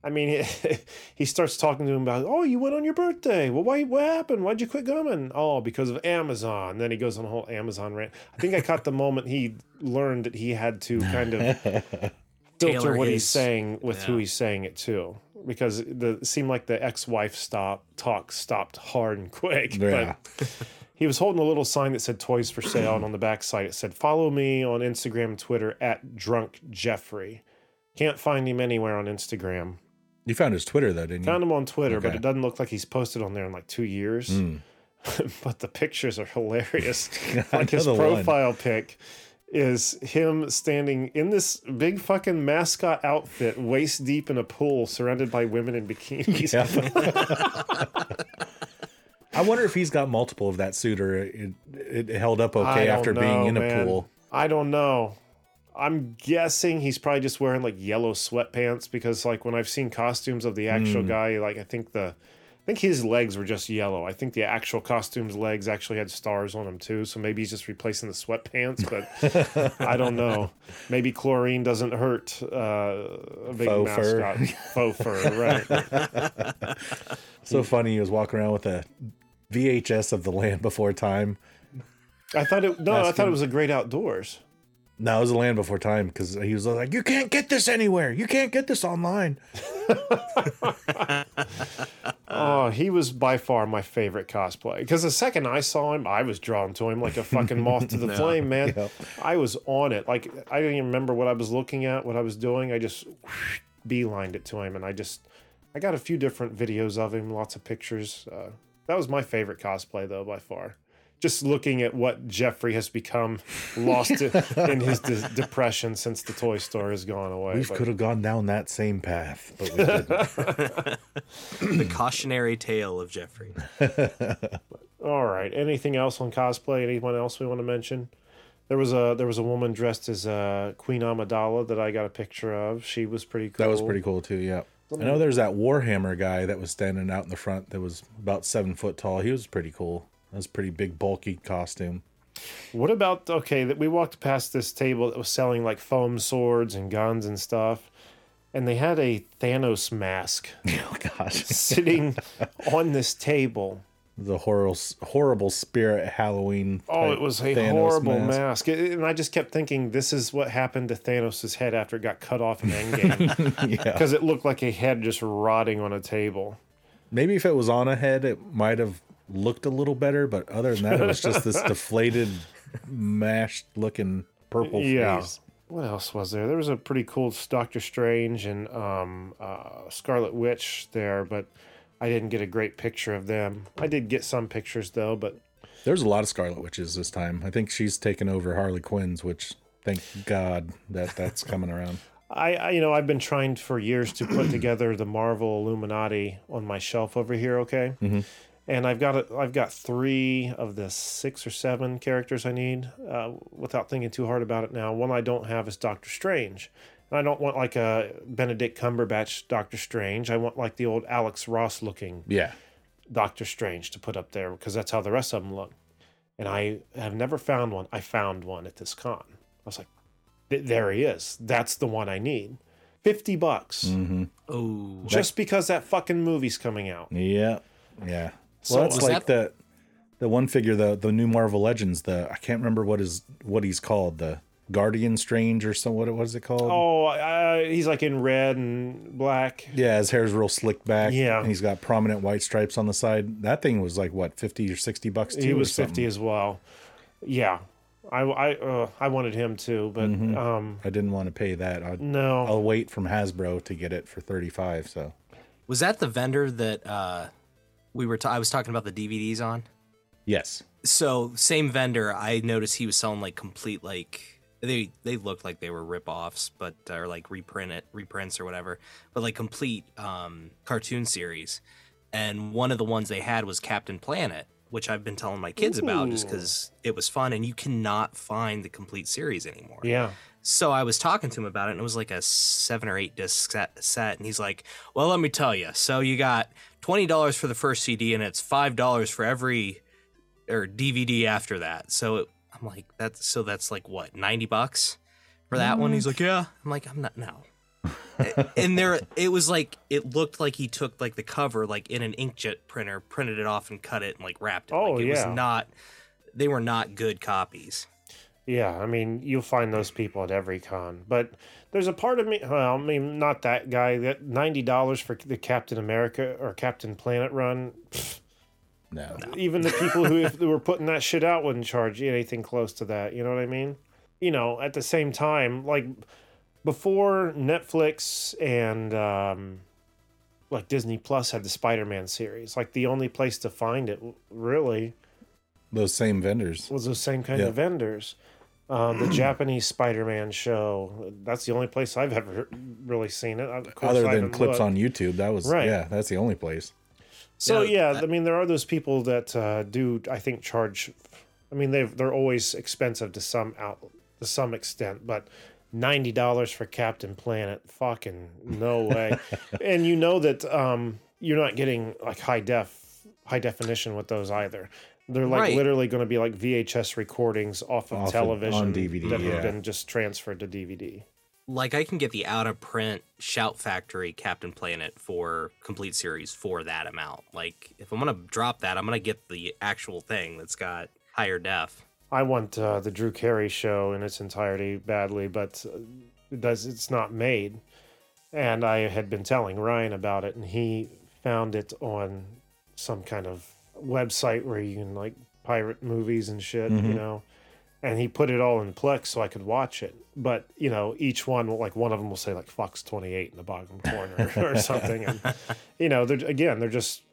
I mean, he starts talking to him about, oh, you went on your birthday. Well, why? What happened? Why'd you quit going? Oh, because of Amazon. And Then he goes on a whole Amazon rant. I think I caught the moment he learned that he had to kind of filter what he's saying with who he's saying it to, because the it seemed like the ex-wife stop talk stopped hard and quick. Yeah. But he was holding a little sign that said "Toys for Sale," and on the back side it said, "Follow me on Instagram and Twitter at Drunk Jeffrey." Can't find him anywhere on Instagram. You found his Twitter though, didn't you? Found him on Twitter, but Okay. it doesn't look like he's posted on there in like two years. Hmm. but the pictures are hilarious. I like his know the one. profile pic is him standing in this big fucking mascot outfit, waist deep in a pool, surrounded by women in bikinis. I wonder if he's got multiple of that suit or it, it held up I okay don't after being know, in a man. pool. I don't know. I'm guessing he's probably just wearing like yellow sweatpants because like when I've seen costumes of the actual Hmm. guy, like I think the I think his legs were just yellow. I think the actual costume's legs actually had stars on them too. So maybe he's just replacing the sweatpants, but I don't know. Maybe chlorine doesn't hurt uh, a big Faux fur. mascot. Faux fur, right? So funny. He was walking around with a VHS of the Land Before Time. I thought it. No, I thought it was a great outdoors. No, it was the Land Before Time because he was like, "You can't get this anywhere. You can't get this online." Oh, he was by far my favorite cosplay. Because the second I saw him, I was drawn to him like a fucking moth to the flame, man. Yep. I was on it. Like I didn't even remember what I was looking at, what I was doing. I just beelined it to him, and I just I got a few different videos of him, lots of pictures. Uh, that was my favorite cosplay, though, by far. Just looking at what Jeffrey has become, lost in his de- depression since the toy store has gone away. We But- could have gone down that same path, but we didn't. the cautionary tale of Jeffrey. All right. Anything else on cosplay? Anyone else we want to mention? There was a there was a woman dressed as uh, Queen Amidala that I got a picture of. She was pretty cool. that was pretty cool too. Yeah, I know there's that Warhammer guy that was standing out in the front that was about seven foot tall. He was pretty cool. That was a pretty big, bulky costume. What about okay? That we walked past this table that was selling like foam swords and guns and stuff, and they had a Thanos mask Oh gosh, sitting on this table. the horrible, horrible spirit Halloween. Oh, it was a Thanos horrible mask. mask. And I just kept thinking, this is what happened to Thanos' head after it got cut off in Endgame. Yeah, Because it looked like a head just rotting on a table. maybe if it was on a head, it might have looked a little better. But other than that, it was just this deflated, mashed looking purple Yeah. face. What else was there? There was a pretty cool Doctor Strange and um, uh, Scarlet Witch there, but I didn't get a great picture of them. I did get some pictures though, but There's a lot of Scarlet Witches this time. I think she's taken over Harley Quinn's, which thank God that that's coming around. I, I you know I've been trying for years to put together the Marvel Illuminati on my shelf over here. Okay, and I've got it. I've got three of the six or seven characters I need. Uh, without thinking too hard about it now, one I don't have is Doctor Strange. And I don't want like a Benedict Cumberbatch Doctor Strange. I want like the old Alex Ross looking Yeah. Doctor Strange to put up there because that's how the rest of them look. And I have never found one. I found one at this con. I was like, there he is. That's the one I need. 50 bucks Oh, just because that fucking movie's coming out. Yeah. Yeah. So Well, that's was like the the one figure, the the new Marvel Legends, the I can't remember what is what he's called, the Guardian Strange or some what was it called? Oh, uh, he's like in red and black. Yeah, his hair's real slicked back. Yeah. and he's got prominent white stripes on the side. That thing was like what fifty or sixty bucks too. He or was 50 as well. Yeah. I, I, uh, I wanted him too, but um, I didn't want to pay that. I'd, no. I'll wait from Hasbro to get it for thirty five. So was that the vendor that uh, we were? Ta- I was talking about the DVDs on. yes, So same vendor. I noticed he was selling like complete like they they looked like they were rip-offs, but or like reprint it reprints or whatever, but like complete um, cartoon series. And one of the ones they had was Captain Planet, which I've been telling my kids about just because it was fun. And you cannot find the complete series anymore. Yeah. So I was talking to him about it, and it was like a seven or eight disc set, set. And he's like, "Well, let me tell you. So you got twenty dollars for the first CD, and it's five dollars for every or DVD after that. So it, I'm like, that's so that's like what ninety bucks for that one. He's like, yeah. I'm like, I'm not no. and there, it was like it looked like he took like the cover like in an inkjet printer, printed it off, and cut it and like wrapped it. Oh, like, it yeah. was not. They were not good copies. Yeah, I mean, you'll find those people at every con. But there's a part of me, well, I mean, not that guy, that $90 for the Captain America or Captain Planet run, pfft, no, even the people who, if they were putting that shit out wouldn't charge you anything close to that. You know what I mean? You know, at the same time, like before Netflix and um, like Disney Plus had the Spider Man series, like the only place to find it really those same vendors. was those same kind Yeah. of vendors. Um, the Japanese Spider-Man show. That's the only place I've ever really seen it. Of course, Other than clips looked. on YouTube, that was Right. yeah, that's the only place. So Yeah, yeah, I mean, there are those people that uh, do. I think charge. I mean, they they're always expensive to some out to some extent, but ninety dollars for Captain Planet, fucking no way. and you know that um, you're not getting like high def, high definition with those either. They're like Right. literally going to be like VHS recordings off of Off television on DVD, that yeah. have been just transferred to DVD. Like I can get the out of print Shout Factory Captain Planet for complete series for that amount. Like if I'm gonna drop that, I'm gonna get the actual thing that's got higher def. I want uh, the Drew Carey show in its entirety badly, but uh, it does it's not made. And I had been telling Ryan about it, and he found it on some kind of website where you can like pirate movies and shit, you mm-hmm. know. And he put it all in Plex so I could watch it. But you know, each one, like one of them will say like Fox Twenty Eight in the bottom corner or something, and you know, they're again, they're just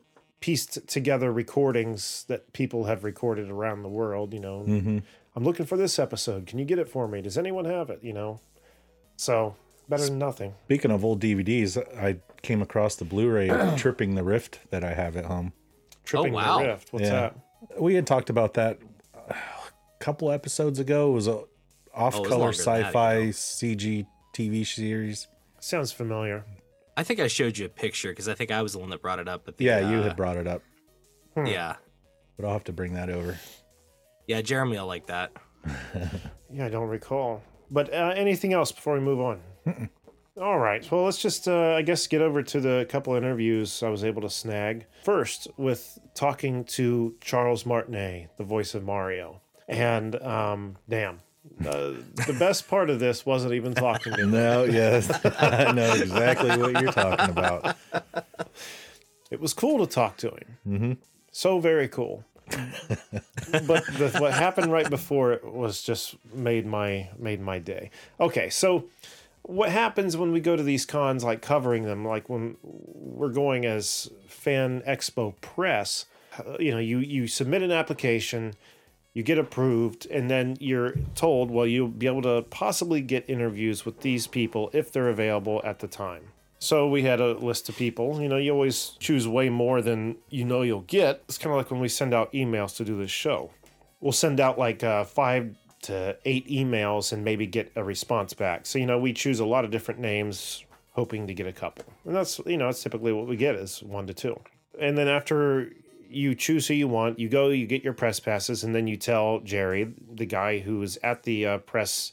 pieced together recordings that people have recorded around the world. You know, mm-hmm. I'm looking for this episode. Can you get it for me? Does anyone have it? You know, so better than nothing. Speaking of old DVDs, I came across the Blu-ray Tripping the Rift that I have at home. Tripping wow. the Rift. What's Yeah. that? We had talked about that a couple episodes ago. It was a off-color longer than that, sci-fi. CG TV series. Sounds familiar. I think I showed you a picture because I think I was the one that brought it up. At the, Yeah, you uh, had brought it up, Yeah, but I'll have to bring that over. yeah. Jeremy, will like that. Yeah, I don't recall. But uh, anything else before we move on? All right. Well, let's just, uh, I guess, get over to the couple interviews I was able to snag. First, with talking to Charles Martinet, the voice of Mario. And um, damn, uh, the best part of this wasn't even talking to him. No, yes, I know exactly what you're talking about. It was cool to talk to him. Mm-hmm. So very cool. but the, what happened right before it was just made my made my day. Okay, so what happens when we go to these cons, like covering them, like when we're going as Fan Expo Press? uh, You know, you you submit an application, you get approved, and then you're told, well, you'll be able to possibly get interviews with these people if they're available at the time. So we had a list of people. You know, you always choose way more than you know you'll get. It's kind of like when we send out emails to do this show. We'll send out like uh, five to eight emails and maybe get a response back. So, you know, we choose a lot of different names, hoping to get a couple. And that's, you know, that's typically what we get is one to two. And then after you choose who you want, you go, you get your press passes, and then you tell Jerry, the guy who is at the uh, press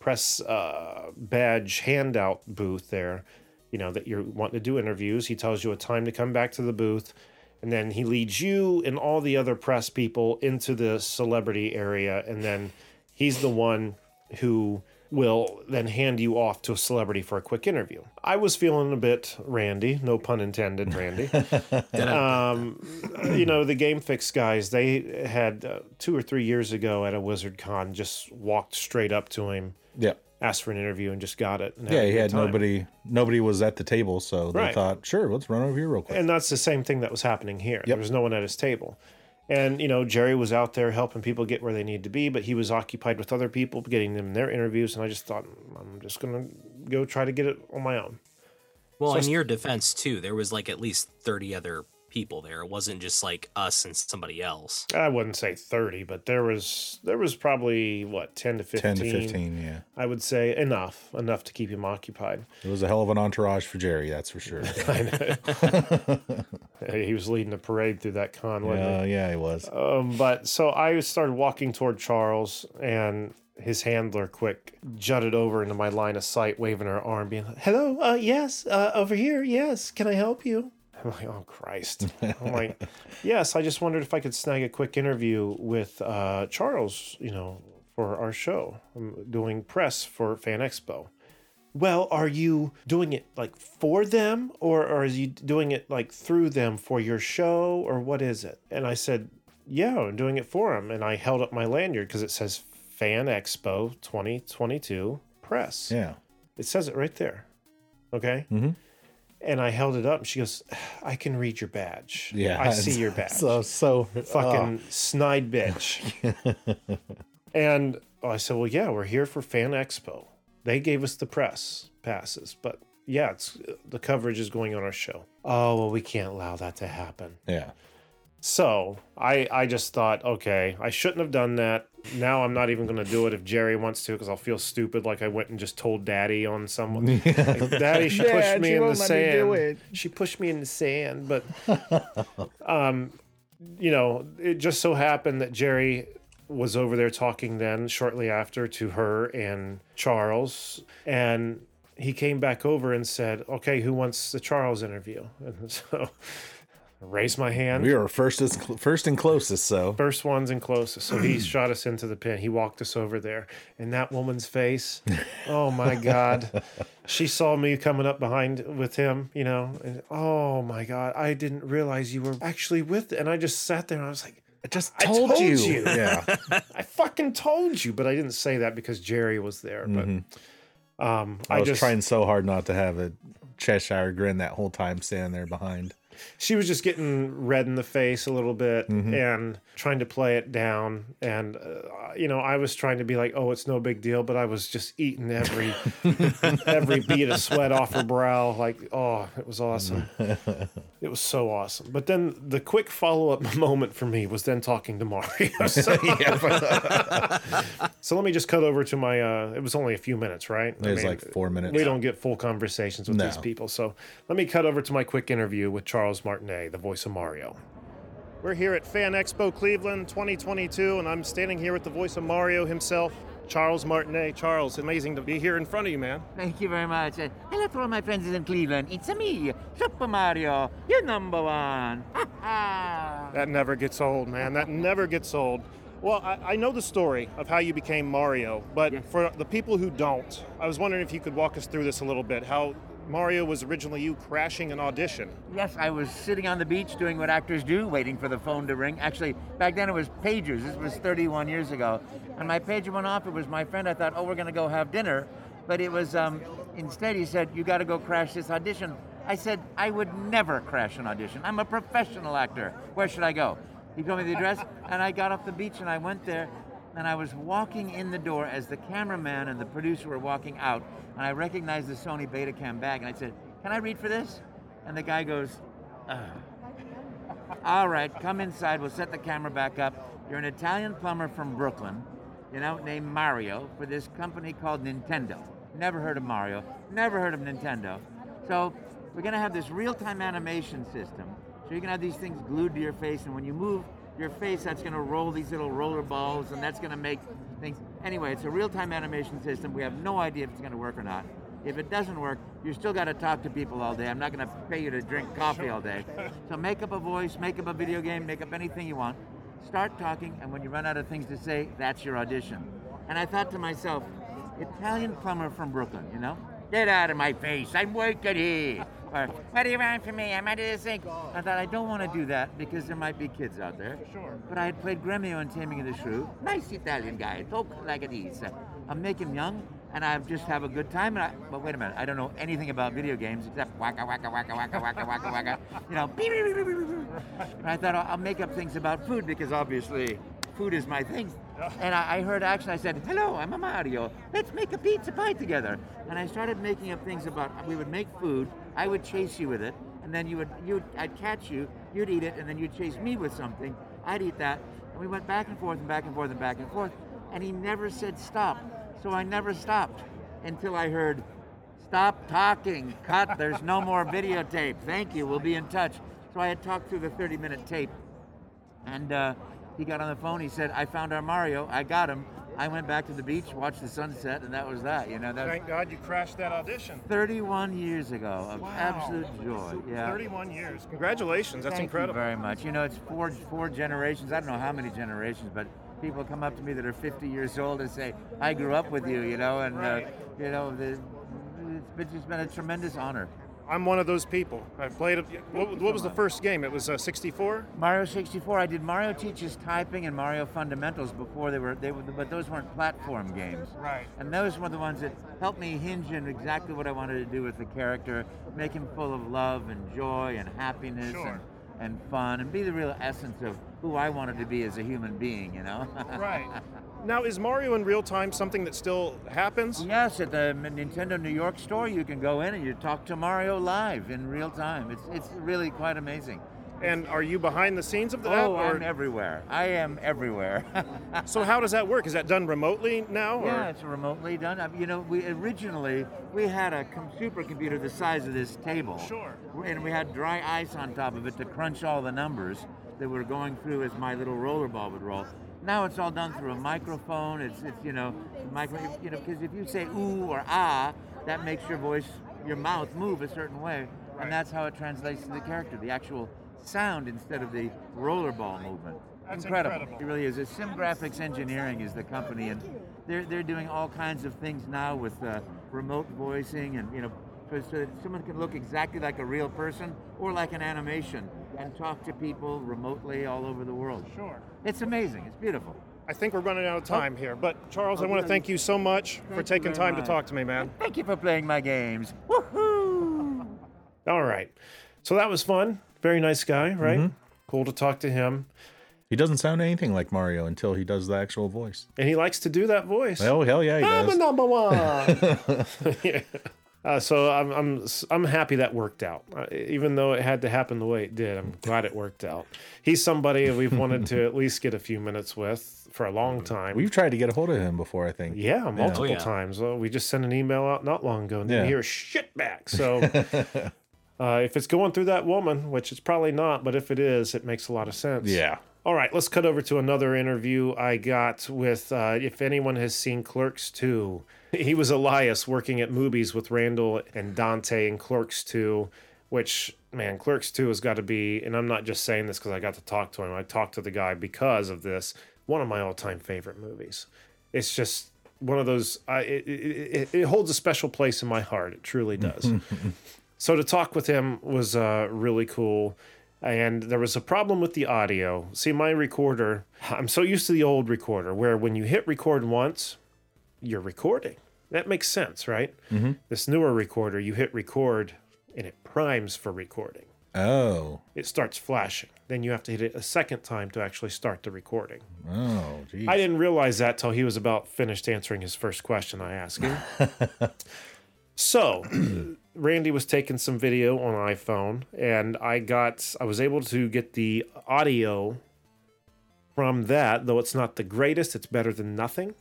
press uh, badge handout booth there, you know, that you're wanting to do interviews. He tells you a time to come back to the booth, and then he leads you and all the other press people into the celebrity area, and then he's the one who will then hand you off to a celebrity for a quick interview. I was feeling a bit Randy, no pun intended, Randy. um, you know, the Game Fix guys, they had uh, two or three years ago at a Wizard Con just walked straight up to him, Yeah, asked for an interview, and just got it. yeah. He had time. nobody. Nobody was at the table, so they Right. thought, sure, let's run over here real quick. And that's the same thing that was happening here. There was no one at his table. And, you know, Jerry was out there helping people get where they need to be, but he was occupied with other people, getting them their interviews. And I just thought, mm, I'm just going to go try to get it on my own. Well, So- in your defense too, there was like at least thirty other people there. It wasn't just like us and somebody else. I wouldn't say 30, but there was there was probably what 10 to 15. Ten to fifteen. Yeah, I would say enough, enough to keep him occupied. it was a hell of an entourage for Jerry, that's for sure. I know. He was leading a parade through that con, wasn't he? uh, yeah, he was. Um, but so I started walking toward Charles, and his handler quick jutted over into my line of sight, waving her arm, being like, "Hello, uh, yes, uh, over here, yes, can I help you?" I'm like, "Oh Christ!" I'm like, "Yes, I just wondered if I could snag a quick interview with uh, Charles, you know, for our show. I'm doing press for Fan Expo." Well, are you doing it like for them or, or are you doing it like through them for your show or what is it? And I said, Yeah, I'm doing it for them. And I held up my lanyard because it says Fan Expo 2022 Press. Yeah, It says it right there. Okay. Mhm. And I held it up and she goes, I can read your badge. yeah. I see your badge So so fucking oh. snide bitch. and I said, well, yeah, we're here for Fan Expo. They gave us the press passes, but yeah, it's the coverage is going on our show. Oh well, we can't allow that to happen. yeah. So I I just thought, okay, I shouldn't have done that. Now I'm not even going to do it if Jerry wants to because I'll feel stupid like I went and just told Daddy on someone. Like, Daddy, she pushed Dad, me she in the won't let me do sand. She pushed me in the sand, but um, you know, it just so happened that Jerry was over there talking then shortly after to her and Charles and he came back over and said, "Okay, who wants the Charles interview?" And so I raised my hand. We were first as first and closest, so First ones and closest. So he shot us into the pin. He walked us over there. And that woman's face, oh my God. She saw me coming up behind with him, you know, and oh my God, I didn't realize you were actually with And I just sat there and I was like, I just I told, told you. you. Yeah. I fucking told you. But I didn't say that because Jerry was there. But um, Mm-hmm. I, I, was just, trying so hard not to have a Cheshire grin that whole time standing there behind. She was just getting red in the face a little bit and trying to play it down. And uh, you know i was trying to be like oh it's no big deal but i was just eating every every bead of sweat off her brow. Like oh it was awesome. It was so awesome. But then the quick follow-up moment for me was then talking to mario so, so let me just cut over to my uh it was only a few minutes right? It was like four minutes. we don't get full conversations with these people. So let me cut over to my quick interview with Charles Martinet, the voice of Mario. We're here at Fan Expo Cleveland 2022, and I'm standing here with the voice of Mario himself, Charles Martinet. Charles, amazing to be here in front of you, man. Thank you very much. Uh, hello to all my friends in Cleveland. It's me, Super Mario, your number one. Ha ha! That never gets old, man. That never gets old. Well, I, I know the story of how you became Mario, but Yes. for the people who don't, I was wondering if you could walk us through this a little bit. How Mario was originally you crashing an audition. Yes, I was sitting on the beach doing what actors do, waiting for the phone to ring. Actually, back then it was pagers. This was 31 years ago. And my pager went off. It was my friend. I thought, oh, we're going to go have dinner. But it was, um, instead, he said, you got to go crash this audition. I said, I would never crash an audition. I'm a professional actor. Where should I go? He told me the address, and I got off the beach and I went there. And I was walking in the door as the cameraman and the producer were walking out, and I recognized the Sony Betacam bag, and I said, "Can I read for this?" And the guy goes, "Ugh." "All right, come inside. We'll set the camera back up. You're an Italian plumber from Brooklyn, you know, named Mario for this company called Nintendo. Never heard of Mario. Never heard of Nintendo. So we're gonna have this real-time animation system. So you can have these things glued to your face, and when you move your face, that's gonna roll these little roller balls, and that's gonna make things. Anyway, it's a real-time animation system. We have no idea if it's gonna work or not. If it doesn't work, you still got to talk to people all day. I'm not going to pay you to drink coffee all day. So make up a voice, make up a video game, make up anything you want. Start talking, and when you run out of things to say, that's your audition. And I thought to myself, Italian plumber from Brooklyn, you know? Get out of my face, I'm working here. Or, what do you want from me? I'm at this thing. I thought, I don't want to do that because there might be kids out there. Sure. But I had played Gremio in Taming of the Shrew. Nice Italian guy, talk like it is. I'm making young, and I just have a good time. And I, but wait a minute, I don't know anything about video games except waka waka waka waka waka waka waka. You know, beep, beep, beep, beep, beep, beep. and I thought I'll, I'll make up things about food because obviously food is my thing. And I, I heard action. I said, "Hello, I'm a Mario. Let's make a pizza pie together." And I started making up things about. We would make food. I would chase you with it, and then you would you I'd catch you. You'd eat it, and then you'd chase me with something. I'd eat that, and we went back and forth and back and forth and back and forth. And he never said stop, so I never stopped until I heard, "Stop talking. Cut. There's no more videotape. Thank you. We'll be in touch." So I had talked through the 30-minute tape, and uh, he got on the phone. He said, "I found our Mario. I got him." I went back to the beach, watched the sunset, and that was that. You know, that Thank God you crashed that audition. 31 years ago of absolute joy. Yeah. 31 years. Congratulations. That's Thank incredible. You very much. You know, it's four four generations. I don't know how many generations, but people come up to me that are 50 years old and say, "I grew up with you," you know, and uh, you know, the, it's been, just been a tremendous honor. I'm one of those people. I played. A, what, what was the first game? It was uh, 64. Mario 64. I did Mario Teaches Typing and Mario Fundamentals before they were they were, but those weren't platform games. Right. And those were the ones that helped me hinge in exactly what I wanted to do with the character, make him full of love and joy and happiness Sure. and, and fun, and be the real essence of who I wanted to be as a human being. You know. Right. Now, is Mario in real time something that still happens? Yes, at the Nintendo New York store, you can go in and you talk to Mario live in real time. It's it's really quite amazing. And are you behind the scenes of that? Oh, or- I'm everywhere. I am everywhere. so how does that work? Is that done remotely now? Or? Yeah, it's remotely done. I- You know, we originally we had a com- supercomputer the size of this table. Sure. And we had dry ice on top of it to crunch all the numbers that were going through as my little rollerball would roll. Now it's all done through a microphone. It's, it's you know, micro, you know, because if you say ooh or ah, that makes your voice, your mouth move a certain way, and that's how it translates to the character, the actual sound instead of the rollerball movement. That's incredible. incredible. It really is. It's SimGraphics Engineering is the company, and they're they're doing all kinds of things now with uh, remote voicing, and you know, so, that someone can look exactly like a real person or like an animation and talk to people remotely all over the world. Sure. It's amazing. It's beautiful. I think we're running out of time here, but Charles, I Oh, want to thank you so much for Thank you taking time to talk to me, man. Thank you for playing my games. Woohoo! All right. So that was fun. Very nice guy, right? Mm-hmm. Cool to talk to him. He doesn't sound anything like Mario until he does the actual voice. And he likes to do that voice. Oh hell yeah, he I'm a number one. Yeah. Uh, so I'm I'm I'm happy that worked out. Uh, even though it had to happen the way it did, I'm glad it worked out. He's somebody we've wanted to at least get a few minutes with for a long time. We've tried to get a hold of him before, I think. yeah, multiple Oh, yeah. times. Well, we just sent an email out not long ago and didn't Yeah. hear shit back. So uh, if it's going through that woman, which it's probably not, but if it is, it makes a lot of sense. Yeah. All right, let's cut over to another interview I got with, uh, if anyone has seen Clerks 2, he was Elias working at movies with Randall and Dante in Clerks 2, which, man, Clerks 2 has got to be, and I'm not just saying this because I got to talk to him, I talked to the guy because of this, one of my all time favorite movies. It's just one of those, I, it, it, it, it holds a special place in my heart. It truly does. So to talk with him was uh, really cool. And there was a problem with the audio. See, my recorder, I'm so used to the old recorder where when you hit record once, you're recording. That makes sense, right? Mm-hmm. This newer recorder, you hit record and it primes for recording. Oh. It starts flashing. Then you have to hit it a second time to actually start the recording. Oh, geez. I didn't realize that till he was about finished answering his first question I asked him. so, Randy was taking some video on iPhone, and I got I was able to get the audio from that, though it's not the greatest. It's better than nothing.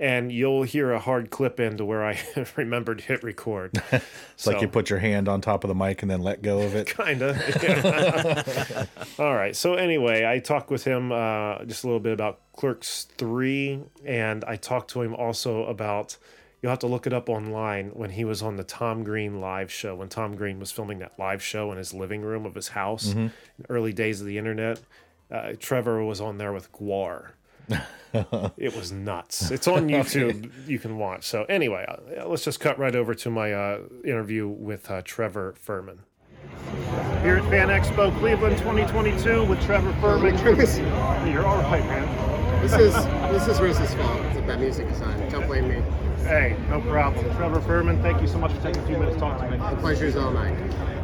And you'll hear a hard clip into where I remembered hit record. It's like you put your hand on top of the mic and then let go of it. kind of. All right. So anyway, I talked with him uh, just a little bit about Clerks three, and I talked to him also about. You'll have to look it up online when he was on the Tom Green live show. When Tom Green was filming that live show in his living room of his house, in the early days of the internet, uh, Trevor was on there with GWAR. it was nuts. It's on YouTube. you can watch. So anyway, uh, let's just cut right over to my uh, interview with uh, Trevor Fehrman. Here at Fan Expo Cleveland 2022 with Trevor Fehrman. You're all right, man. This is this is Rose's fault. It's about music design. Don't blame me. Hey, no problem. Trevor Fehrman, thank you so much for taking a few minutes to talk to me. The pleasure is all mine.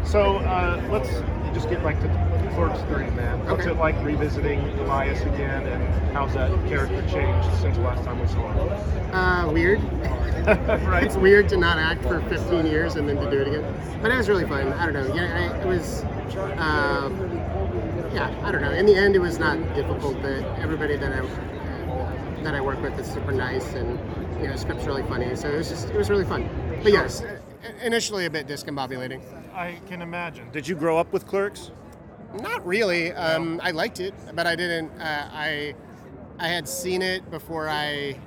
So uh, let's just get like to Clerks 3, man. What's it like revisiting Elias again, and how's that character changed since the last time we saw him? Uh, weird. right? It's weird to not act for 15 years and then to do it again. But it was really fun. I don't know. Yeah, I, it was. Uh, yeah, I don't know. In the end, it was not difficult. That everybody that I that I work with is super nice, and you know, script's really funny. So it was just it was really fun. But yes, initially a bit discombobulating. I can imagine. Did you grow up with Clerks? Not really. Um, I liked it, but I didn't. Uh, I I had seen it before I.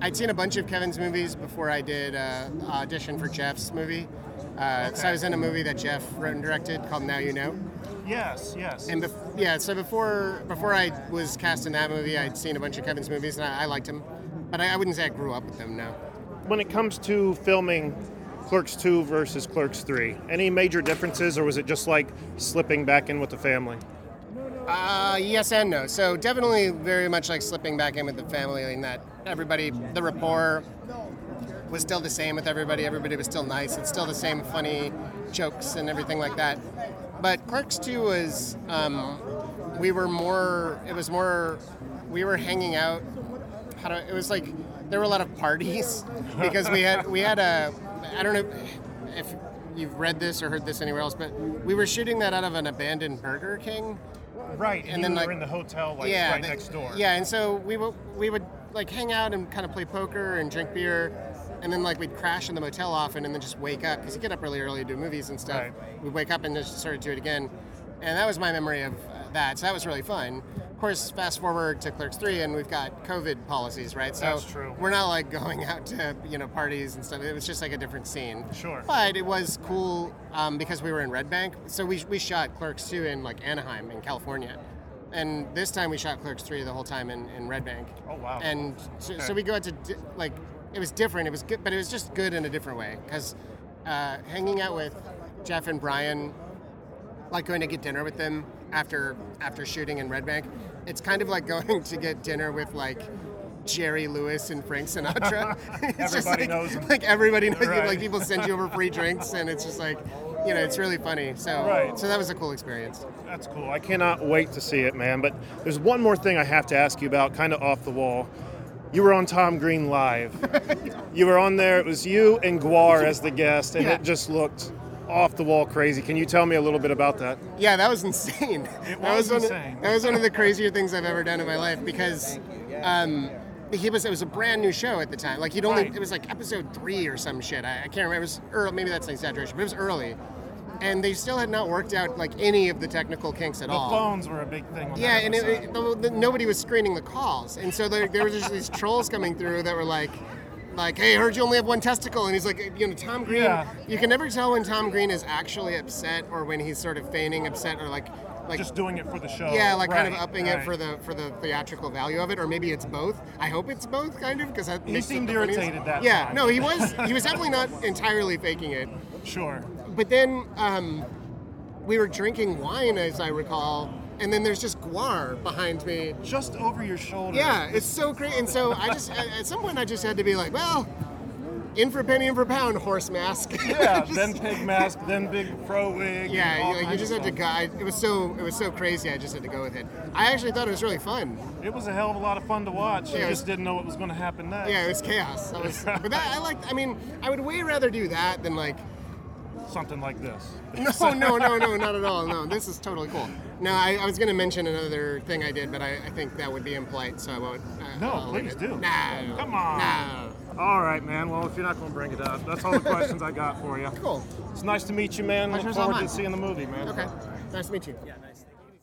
I'd seen a bunch of Kevin's movies before I did uh, audition for Jeff's movie. Uh, So I was in a movie that Jeff wrote and directed called Now You Know. Yes, yes. And bef- yeah, so before before I was cast in that movie, I'd seen a bunch of Kevin's movies and I, I liked him, but I, I wouldn't say I grew up with them. No. when it comes to filming Clerks 2 versus Clerks 3, any major differences, or was it just like slipping back in with the family? Uh, yes and no. So definitely very much like slipping back in with the family, in that everybody, the rapport was still the same with everybody. Everybody was still nice. It's still the same funny jokes and everything like that. But Clerks 2 was, um, we were more, it was more, we were hanging out. How do, it was like, there were a lot of parties because we had, we had a, I don't know if you've read this or heard this anywhere else, but we were shooting that out of an abandoned Burger King. Right, and then, we like- were in the hotel like yeah, right the- next door. Yeah, and so we would we would like hang out and kind of play poker and drink beer, and then like we'd crash in the motel often, and then just wake up because you get up really early to do movies and stuff. Right. We'd wake up and just sort of do it again, and that was my memory of uh, that. So that was really fun. Of course, fast forward to Clerks Three, and we've got COVID policies, right? So That's true. We're not like going out to you know parties and stuff. It was just like a different scene. Sure. But it was cool um, because we were in Red Bank. So we, we shot Clerks 2 in like Anaheim in California. And this time we shot Clerks 3 the whole time in, in Red Bank. Oh, wow. And so, Okay. so we go out to, di- like, it was different. It was good, but it was just good in a different way. Because uh, hanging out with Jeff and Brian, like going to get dinner with them after after shooting in Red Bank, it's kind of like going to get dinner with like Jerry Lewis and Frank Sinatra. it's just Everybody knows knows 'em. like everybody knows you. Right. Like people send you over free drinks, and it's just like, you know, it's really funny. So, Right. so that was a cool experience. That's cool. I cannot wait to see it, man. But there's one more thing I have to ask you about, kind of off the wall. You were on Tom Green Live. you were on there. It was you and GWAR as the guest, and Yeah. it just looked off the wall crazy. Can you tell me a little bit about that? Yeah, that was insane. It that was one insane. Of, that was one of the crazier things I've ever done in my life because um, he was it was a brand new show at the time. Like he'd only Right. it was like episode three or some shit. I, I can't remember. It was early. Maybe that's an exaggeration, but it was early. And they still had not worked out like any of the technical kinks at The all. The phones were a big thing. On Yeah, and it, it, the, the, nobody was screening the calls, and so there, there were just these trolls coming through that were like, like, "Hey, I heard you only have one testicle," and he's like, you know, Tom Green. Yeah. You can never tell when Tom Green is actually upset or when he's sort of feigning upset or like, like just doing it for the show. yeah, like kind of Right, upping it for the for the theatrical value of it, or maybe it's both. I hope it's both, kind of, because He seemed irritated that Yeah, time. no, he was he was definitely not entirely faking it. Sure. But then um, we were drinking wine, as I recall, and then there's just GWAR behind me. Just over your shoulder. Yeah, it's so great. And so I just, at some point, I just had to be like, well, in for penny, in for pound, horse mask. Yeah, then pig mask, then big fro wig. yeah, you, like, you just had to guide. It was so, it was so crazy. I just had to go with it. I actually thought it was really fun. It was a hell of a lot of fun to watch. Yeah, you it just was- didn't know what was going to happen next. Yeah, it was chaos. I was, but that I like. I mean, I would way rather do that than like. Something like this. No, no, no, no, not at all. No, this is totally cool. No, I, I was going to mention another thing I did, but I, I think that would be impolite, so I won't. Uh, No, I'll please do. No. Come on. No. All right, man. Well, if you're not going to bring it up, that's all the questions I got for you. Cool. It's nice to meet you, man. Look Pleasure's all forward to seeing the movie, man. Okay. Nice to meet you. Yeah. Nice. Thank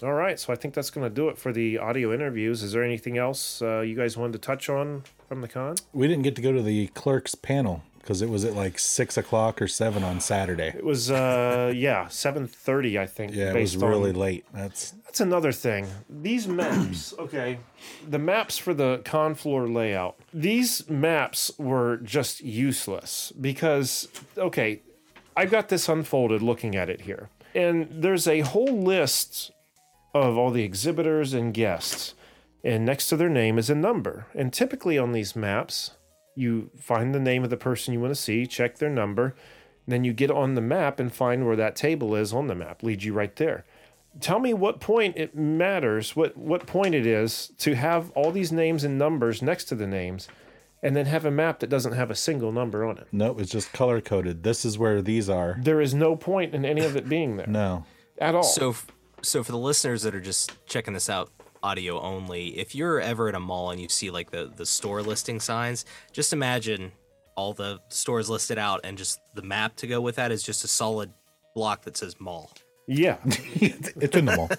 you. All right, so I think that's going to do it for the audio interviews. Is there anything else uh, you guys wanted to touch on from the con? We didn't get to go to the clerks panel because it was at like six o'clock or seven on Saturday. It was, uh, yeah, seven thirty, I think. Yeah, it was really on- late. That's That's another thing. These maps, okay, the maps for the con floor layout, these maps were just useless because, okay, I've got this unfolded looking at it here. And there's a whole list of all the exhibitors and guests. And next to their name is a number. And typically on these maps, you find the name of the person you want to see, check their number, and then you get on the map and find where that table is on the map, leads you right there. Tell me what point it matters what what point it is to have all these names and numbers next to the names and then have a map that doesn't have a single number on it. No, it's just color coded. This is where these are. there is no point in any of it being there. No, at all. So, f- so for the listeners that are just checking this out audio only, if you're ever at a mall and you see like the the store listing signs, just imagine all the stores listed out and just the map to go with that is just a solid block that says mall. yeah it's in the mall.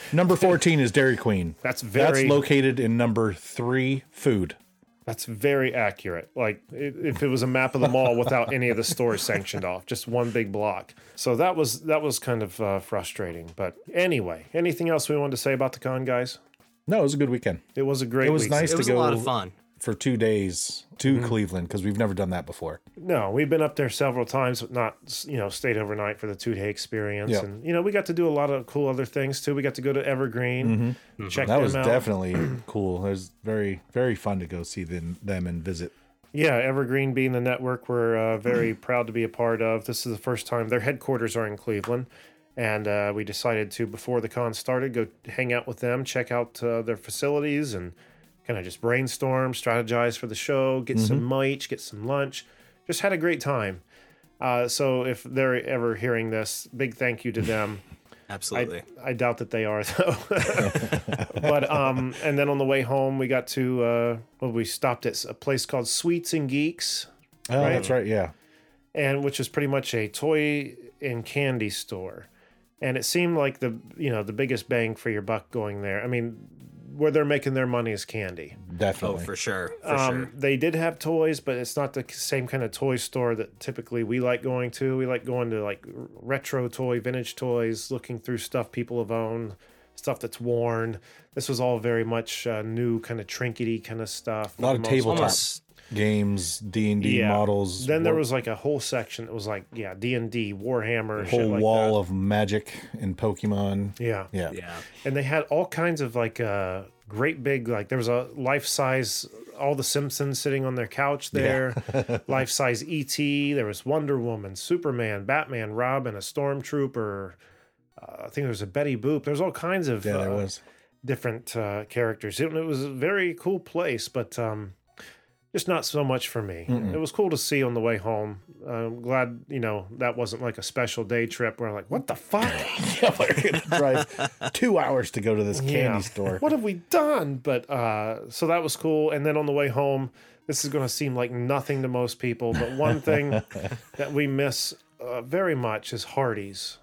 number 14 is Dairy Queen. That's That's very- located in number three, food. That's very accurate like if it was a map of the mall without any of the stores sanctioned off just one big block so that was that was kind of uh, frustrating but anyway anything else we wanted to say about the con guys No, it was a good weekend. it was a great It was week. nice It to was a lot of fun. For two days to Mm-hmm. Cleveland because we've never done that before. No, we've been up there several times, but not you know stayed overnight for the two day experience. Yep. And you know we got to do a lot of cool other things too. We got to go to Evergreen, check Mm-hmm. That them was out. definitely cool. It was very, very fun to go see them, them and visit. Yeah, Evergreen being the network we're uh, very proud to be a part of. This is the first time their headquarters are in Cleveland, and uh, we decided to before the con started go hang out with them, check out uh, their facilities, and kind of just brainstorm, strategize for the show, get some mic, get some lunch. Just had a great time. Uh, so if they're ever hearing this, big thank you to them. Absolutely. I, I doubt that they are though. but um, and then on the way home, we got to uh, well, we stopped at a place called Sweets and Geeks, Oh, Right. that's right. Yeah. and which is pretty much a toy and candy store. And it seemed like the you know the biggest bang for your buck going there. I mean, where they're making their money is candy. oh, Definitely. for sure. For Um, sure. They did have toys, but it's not the same kind of toy store that typically we like going to. We like going to like retro toy, vintage toys, looking through stuff people have owned, stuff that's worn. This was all very much uh, new, kind of trinkety kind of stuff. A lot of the tabletop. Almost games, D and D models. Then there war- was like a whole section that was like, yeah, D and D, Warhammer, a shit whole like wall that. of magic and Pokemon. yeah, Yeah. yeah. and they had all kinds of like uh great big like there was a life size all the simpsons sitting on their couch there life size et there was wonder woman superman batman robin a stormtrooper uh, i think there was a betty boop there's all kinds of Yeah, there uh, was. different uh, characters it, it was a very cool place but um just not so much for me. It was cool to see on the way home. I'm glad, you know, that wasn't like a special day trip where I'm like, what the fuck? yeah, we're gonna drive two hours to go to this candy Yeah. store. What have we done? But uh, so that was cool. And then on the way home, this is going to seem like nothing to most people, but one thing that we miss uh, very much is Hardee's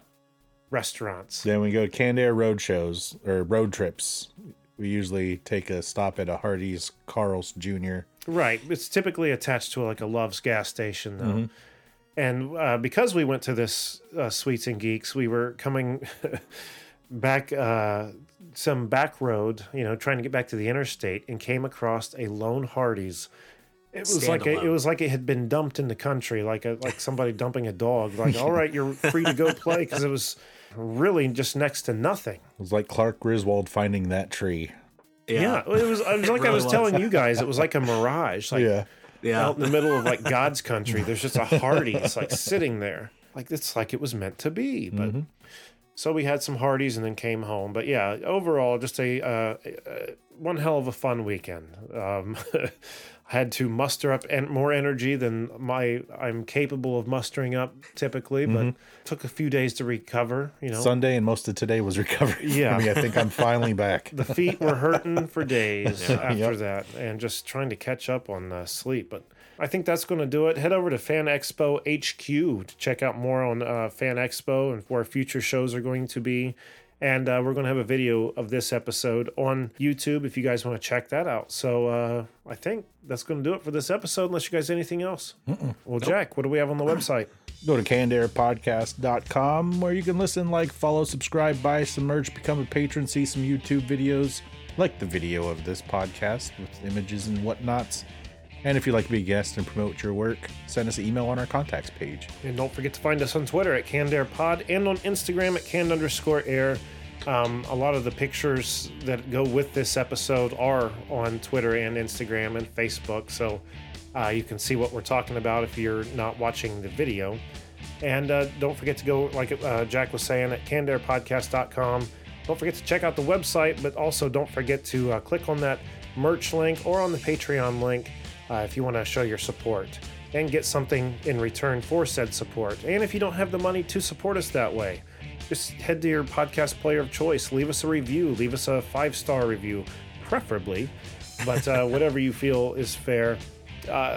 restaurants. Then we go to Canned Air road shows or road trips. We usually take a stop at a Hardee's Carl's Jr. Right. It's typically attached to like a Love's gas station, though. Mm-hmm. And uh, because we went to this uh, Sweets and Geeks, we were coming back uh, some back road, you know, trying to get back to the interstate, and came across a lone Hardee's. It was like a, it was like it had been dumped in the country, like a like somebody dumping a dog. Like, all right, you're free to go play because it was really just next to nothing. It was like Clark Griswold finding that tree. Yeah, it was. It was like I was, was. telling you guys, it was like a mirage. Like Yeah. Yeah. out in the middle of like God's country. There's just a Hardee's like sitting there, like it's like it was meant to be. But so we had some Hardee's and then came home. But yeah, overall, just a uh, uh, one hell of a fun weekend. Um, I had to muster up en- more energy than my I'm capable of mustering up typically, but took a few days to recover. You know, Sunday and most of today was recovery. Yeah. I think I'm finally back. the feet were hurting for days after Yep. that and just trying to catch up on uh, sleep but i think that's going to do it head over to fan expo hq to check out more on uh, fan expo and where future shows are going to be and uh, we're going to have a video of this episode on youtube if you guys want to check that out. So uh, i think that's going to do it for this episode unless you guys have anything else. Well jack what do we have on the website? Go to cannedairpodcast.com where you can listen, like, follow, subscribe, buy some merch, become a patron, see some YouTube videos, like the video of this podcast with images and whatnots. And if you'd like to be a guest and promote your work, send us an email on our contacts page. And don't forget to find us on Twitter at CannedAirPod and on Instagram at canned underscore air. Um, a lot of the pictures that go with this episode are on Twitter and Instagram and Facebook, so uh, you can see what we're talking about if you're not watching the video. And uh, don't forget to go, like uh, Jack was saying, at cannedairpodcast.com. Don't forget to check out the website, but also don't forget to uh, click on that merch link or on the Patreon link uh, if you want to show your support and get something in return for said support. And if you don't have the money to support us that way, just head to your podcast player of choice, leave us a review, leave us a five star review, preferably, but uh, whatever you feel is fair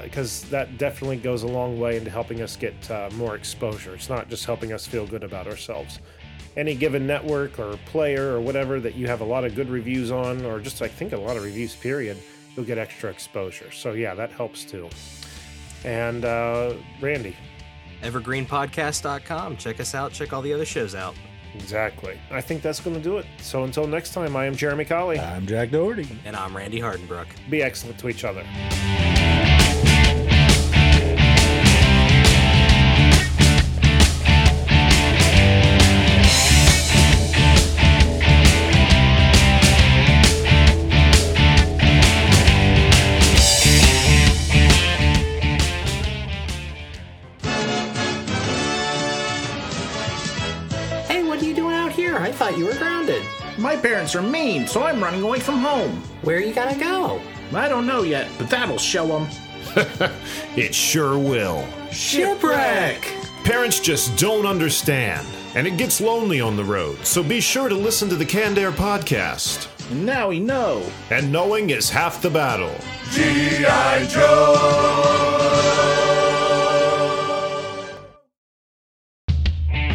because that definitely goes a long way into helping us get uh, more exposure. It's not just helping us feel good about ourselves. Any given network or player or whatever that you have a lot of good reviews on, or just I think a lot of reviews, period, you'll get extra exposure. So yeah, that helps too. And uh, Randy, Evergreenpodcast.com. Check us out. Check all the other shows out. exactly. I think that's going to do it. So until next time, I am Jeremy Colley. I'm Jack Doherty. And I'm Randy Hardenbrook. Be excellent to each other. My parents are mean, so I'm running away from home. Where you gotta go? I don't know yet, but that'll show them. It sure will. Shipwreck! Parents just don't understand, and it gets lonely on the road, so be sure to listen to the Canned Air podcast. And now we know. And knowing is half the battle. G.I. Joe!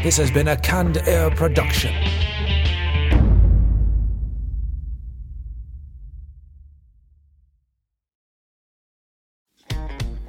This has been a Canned Air production.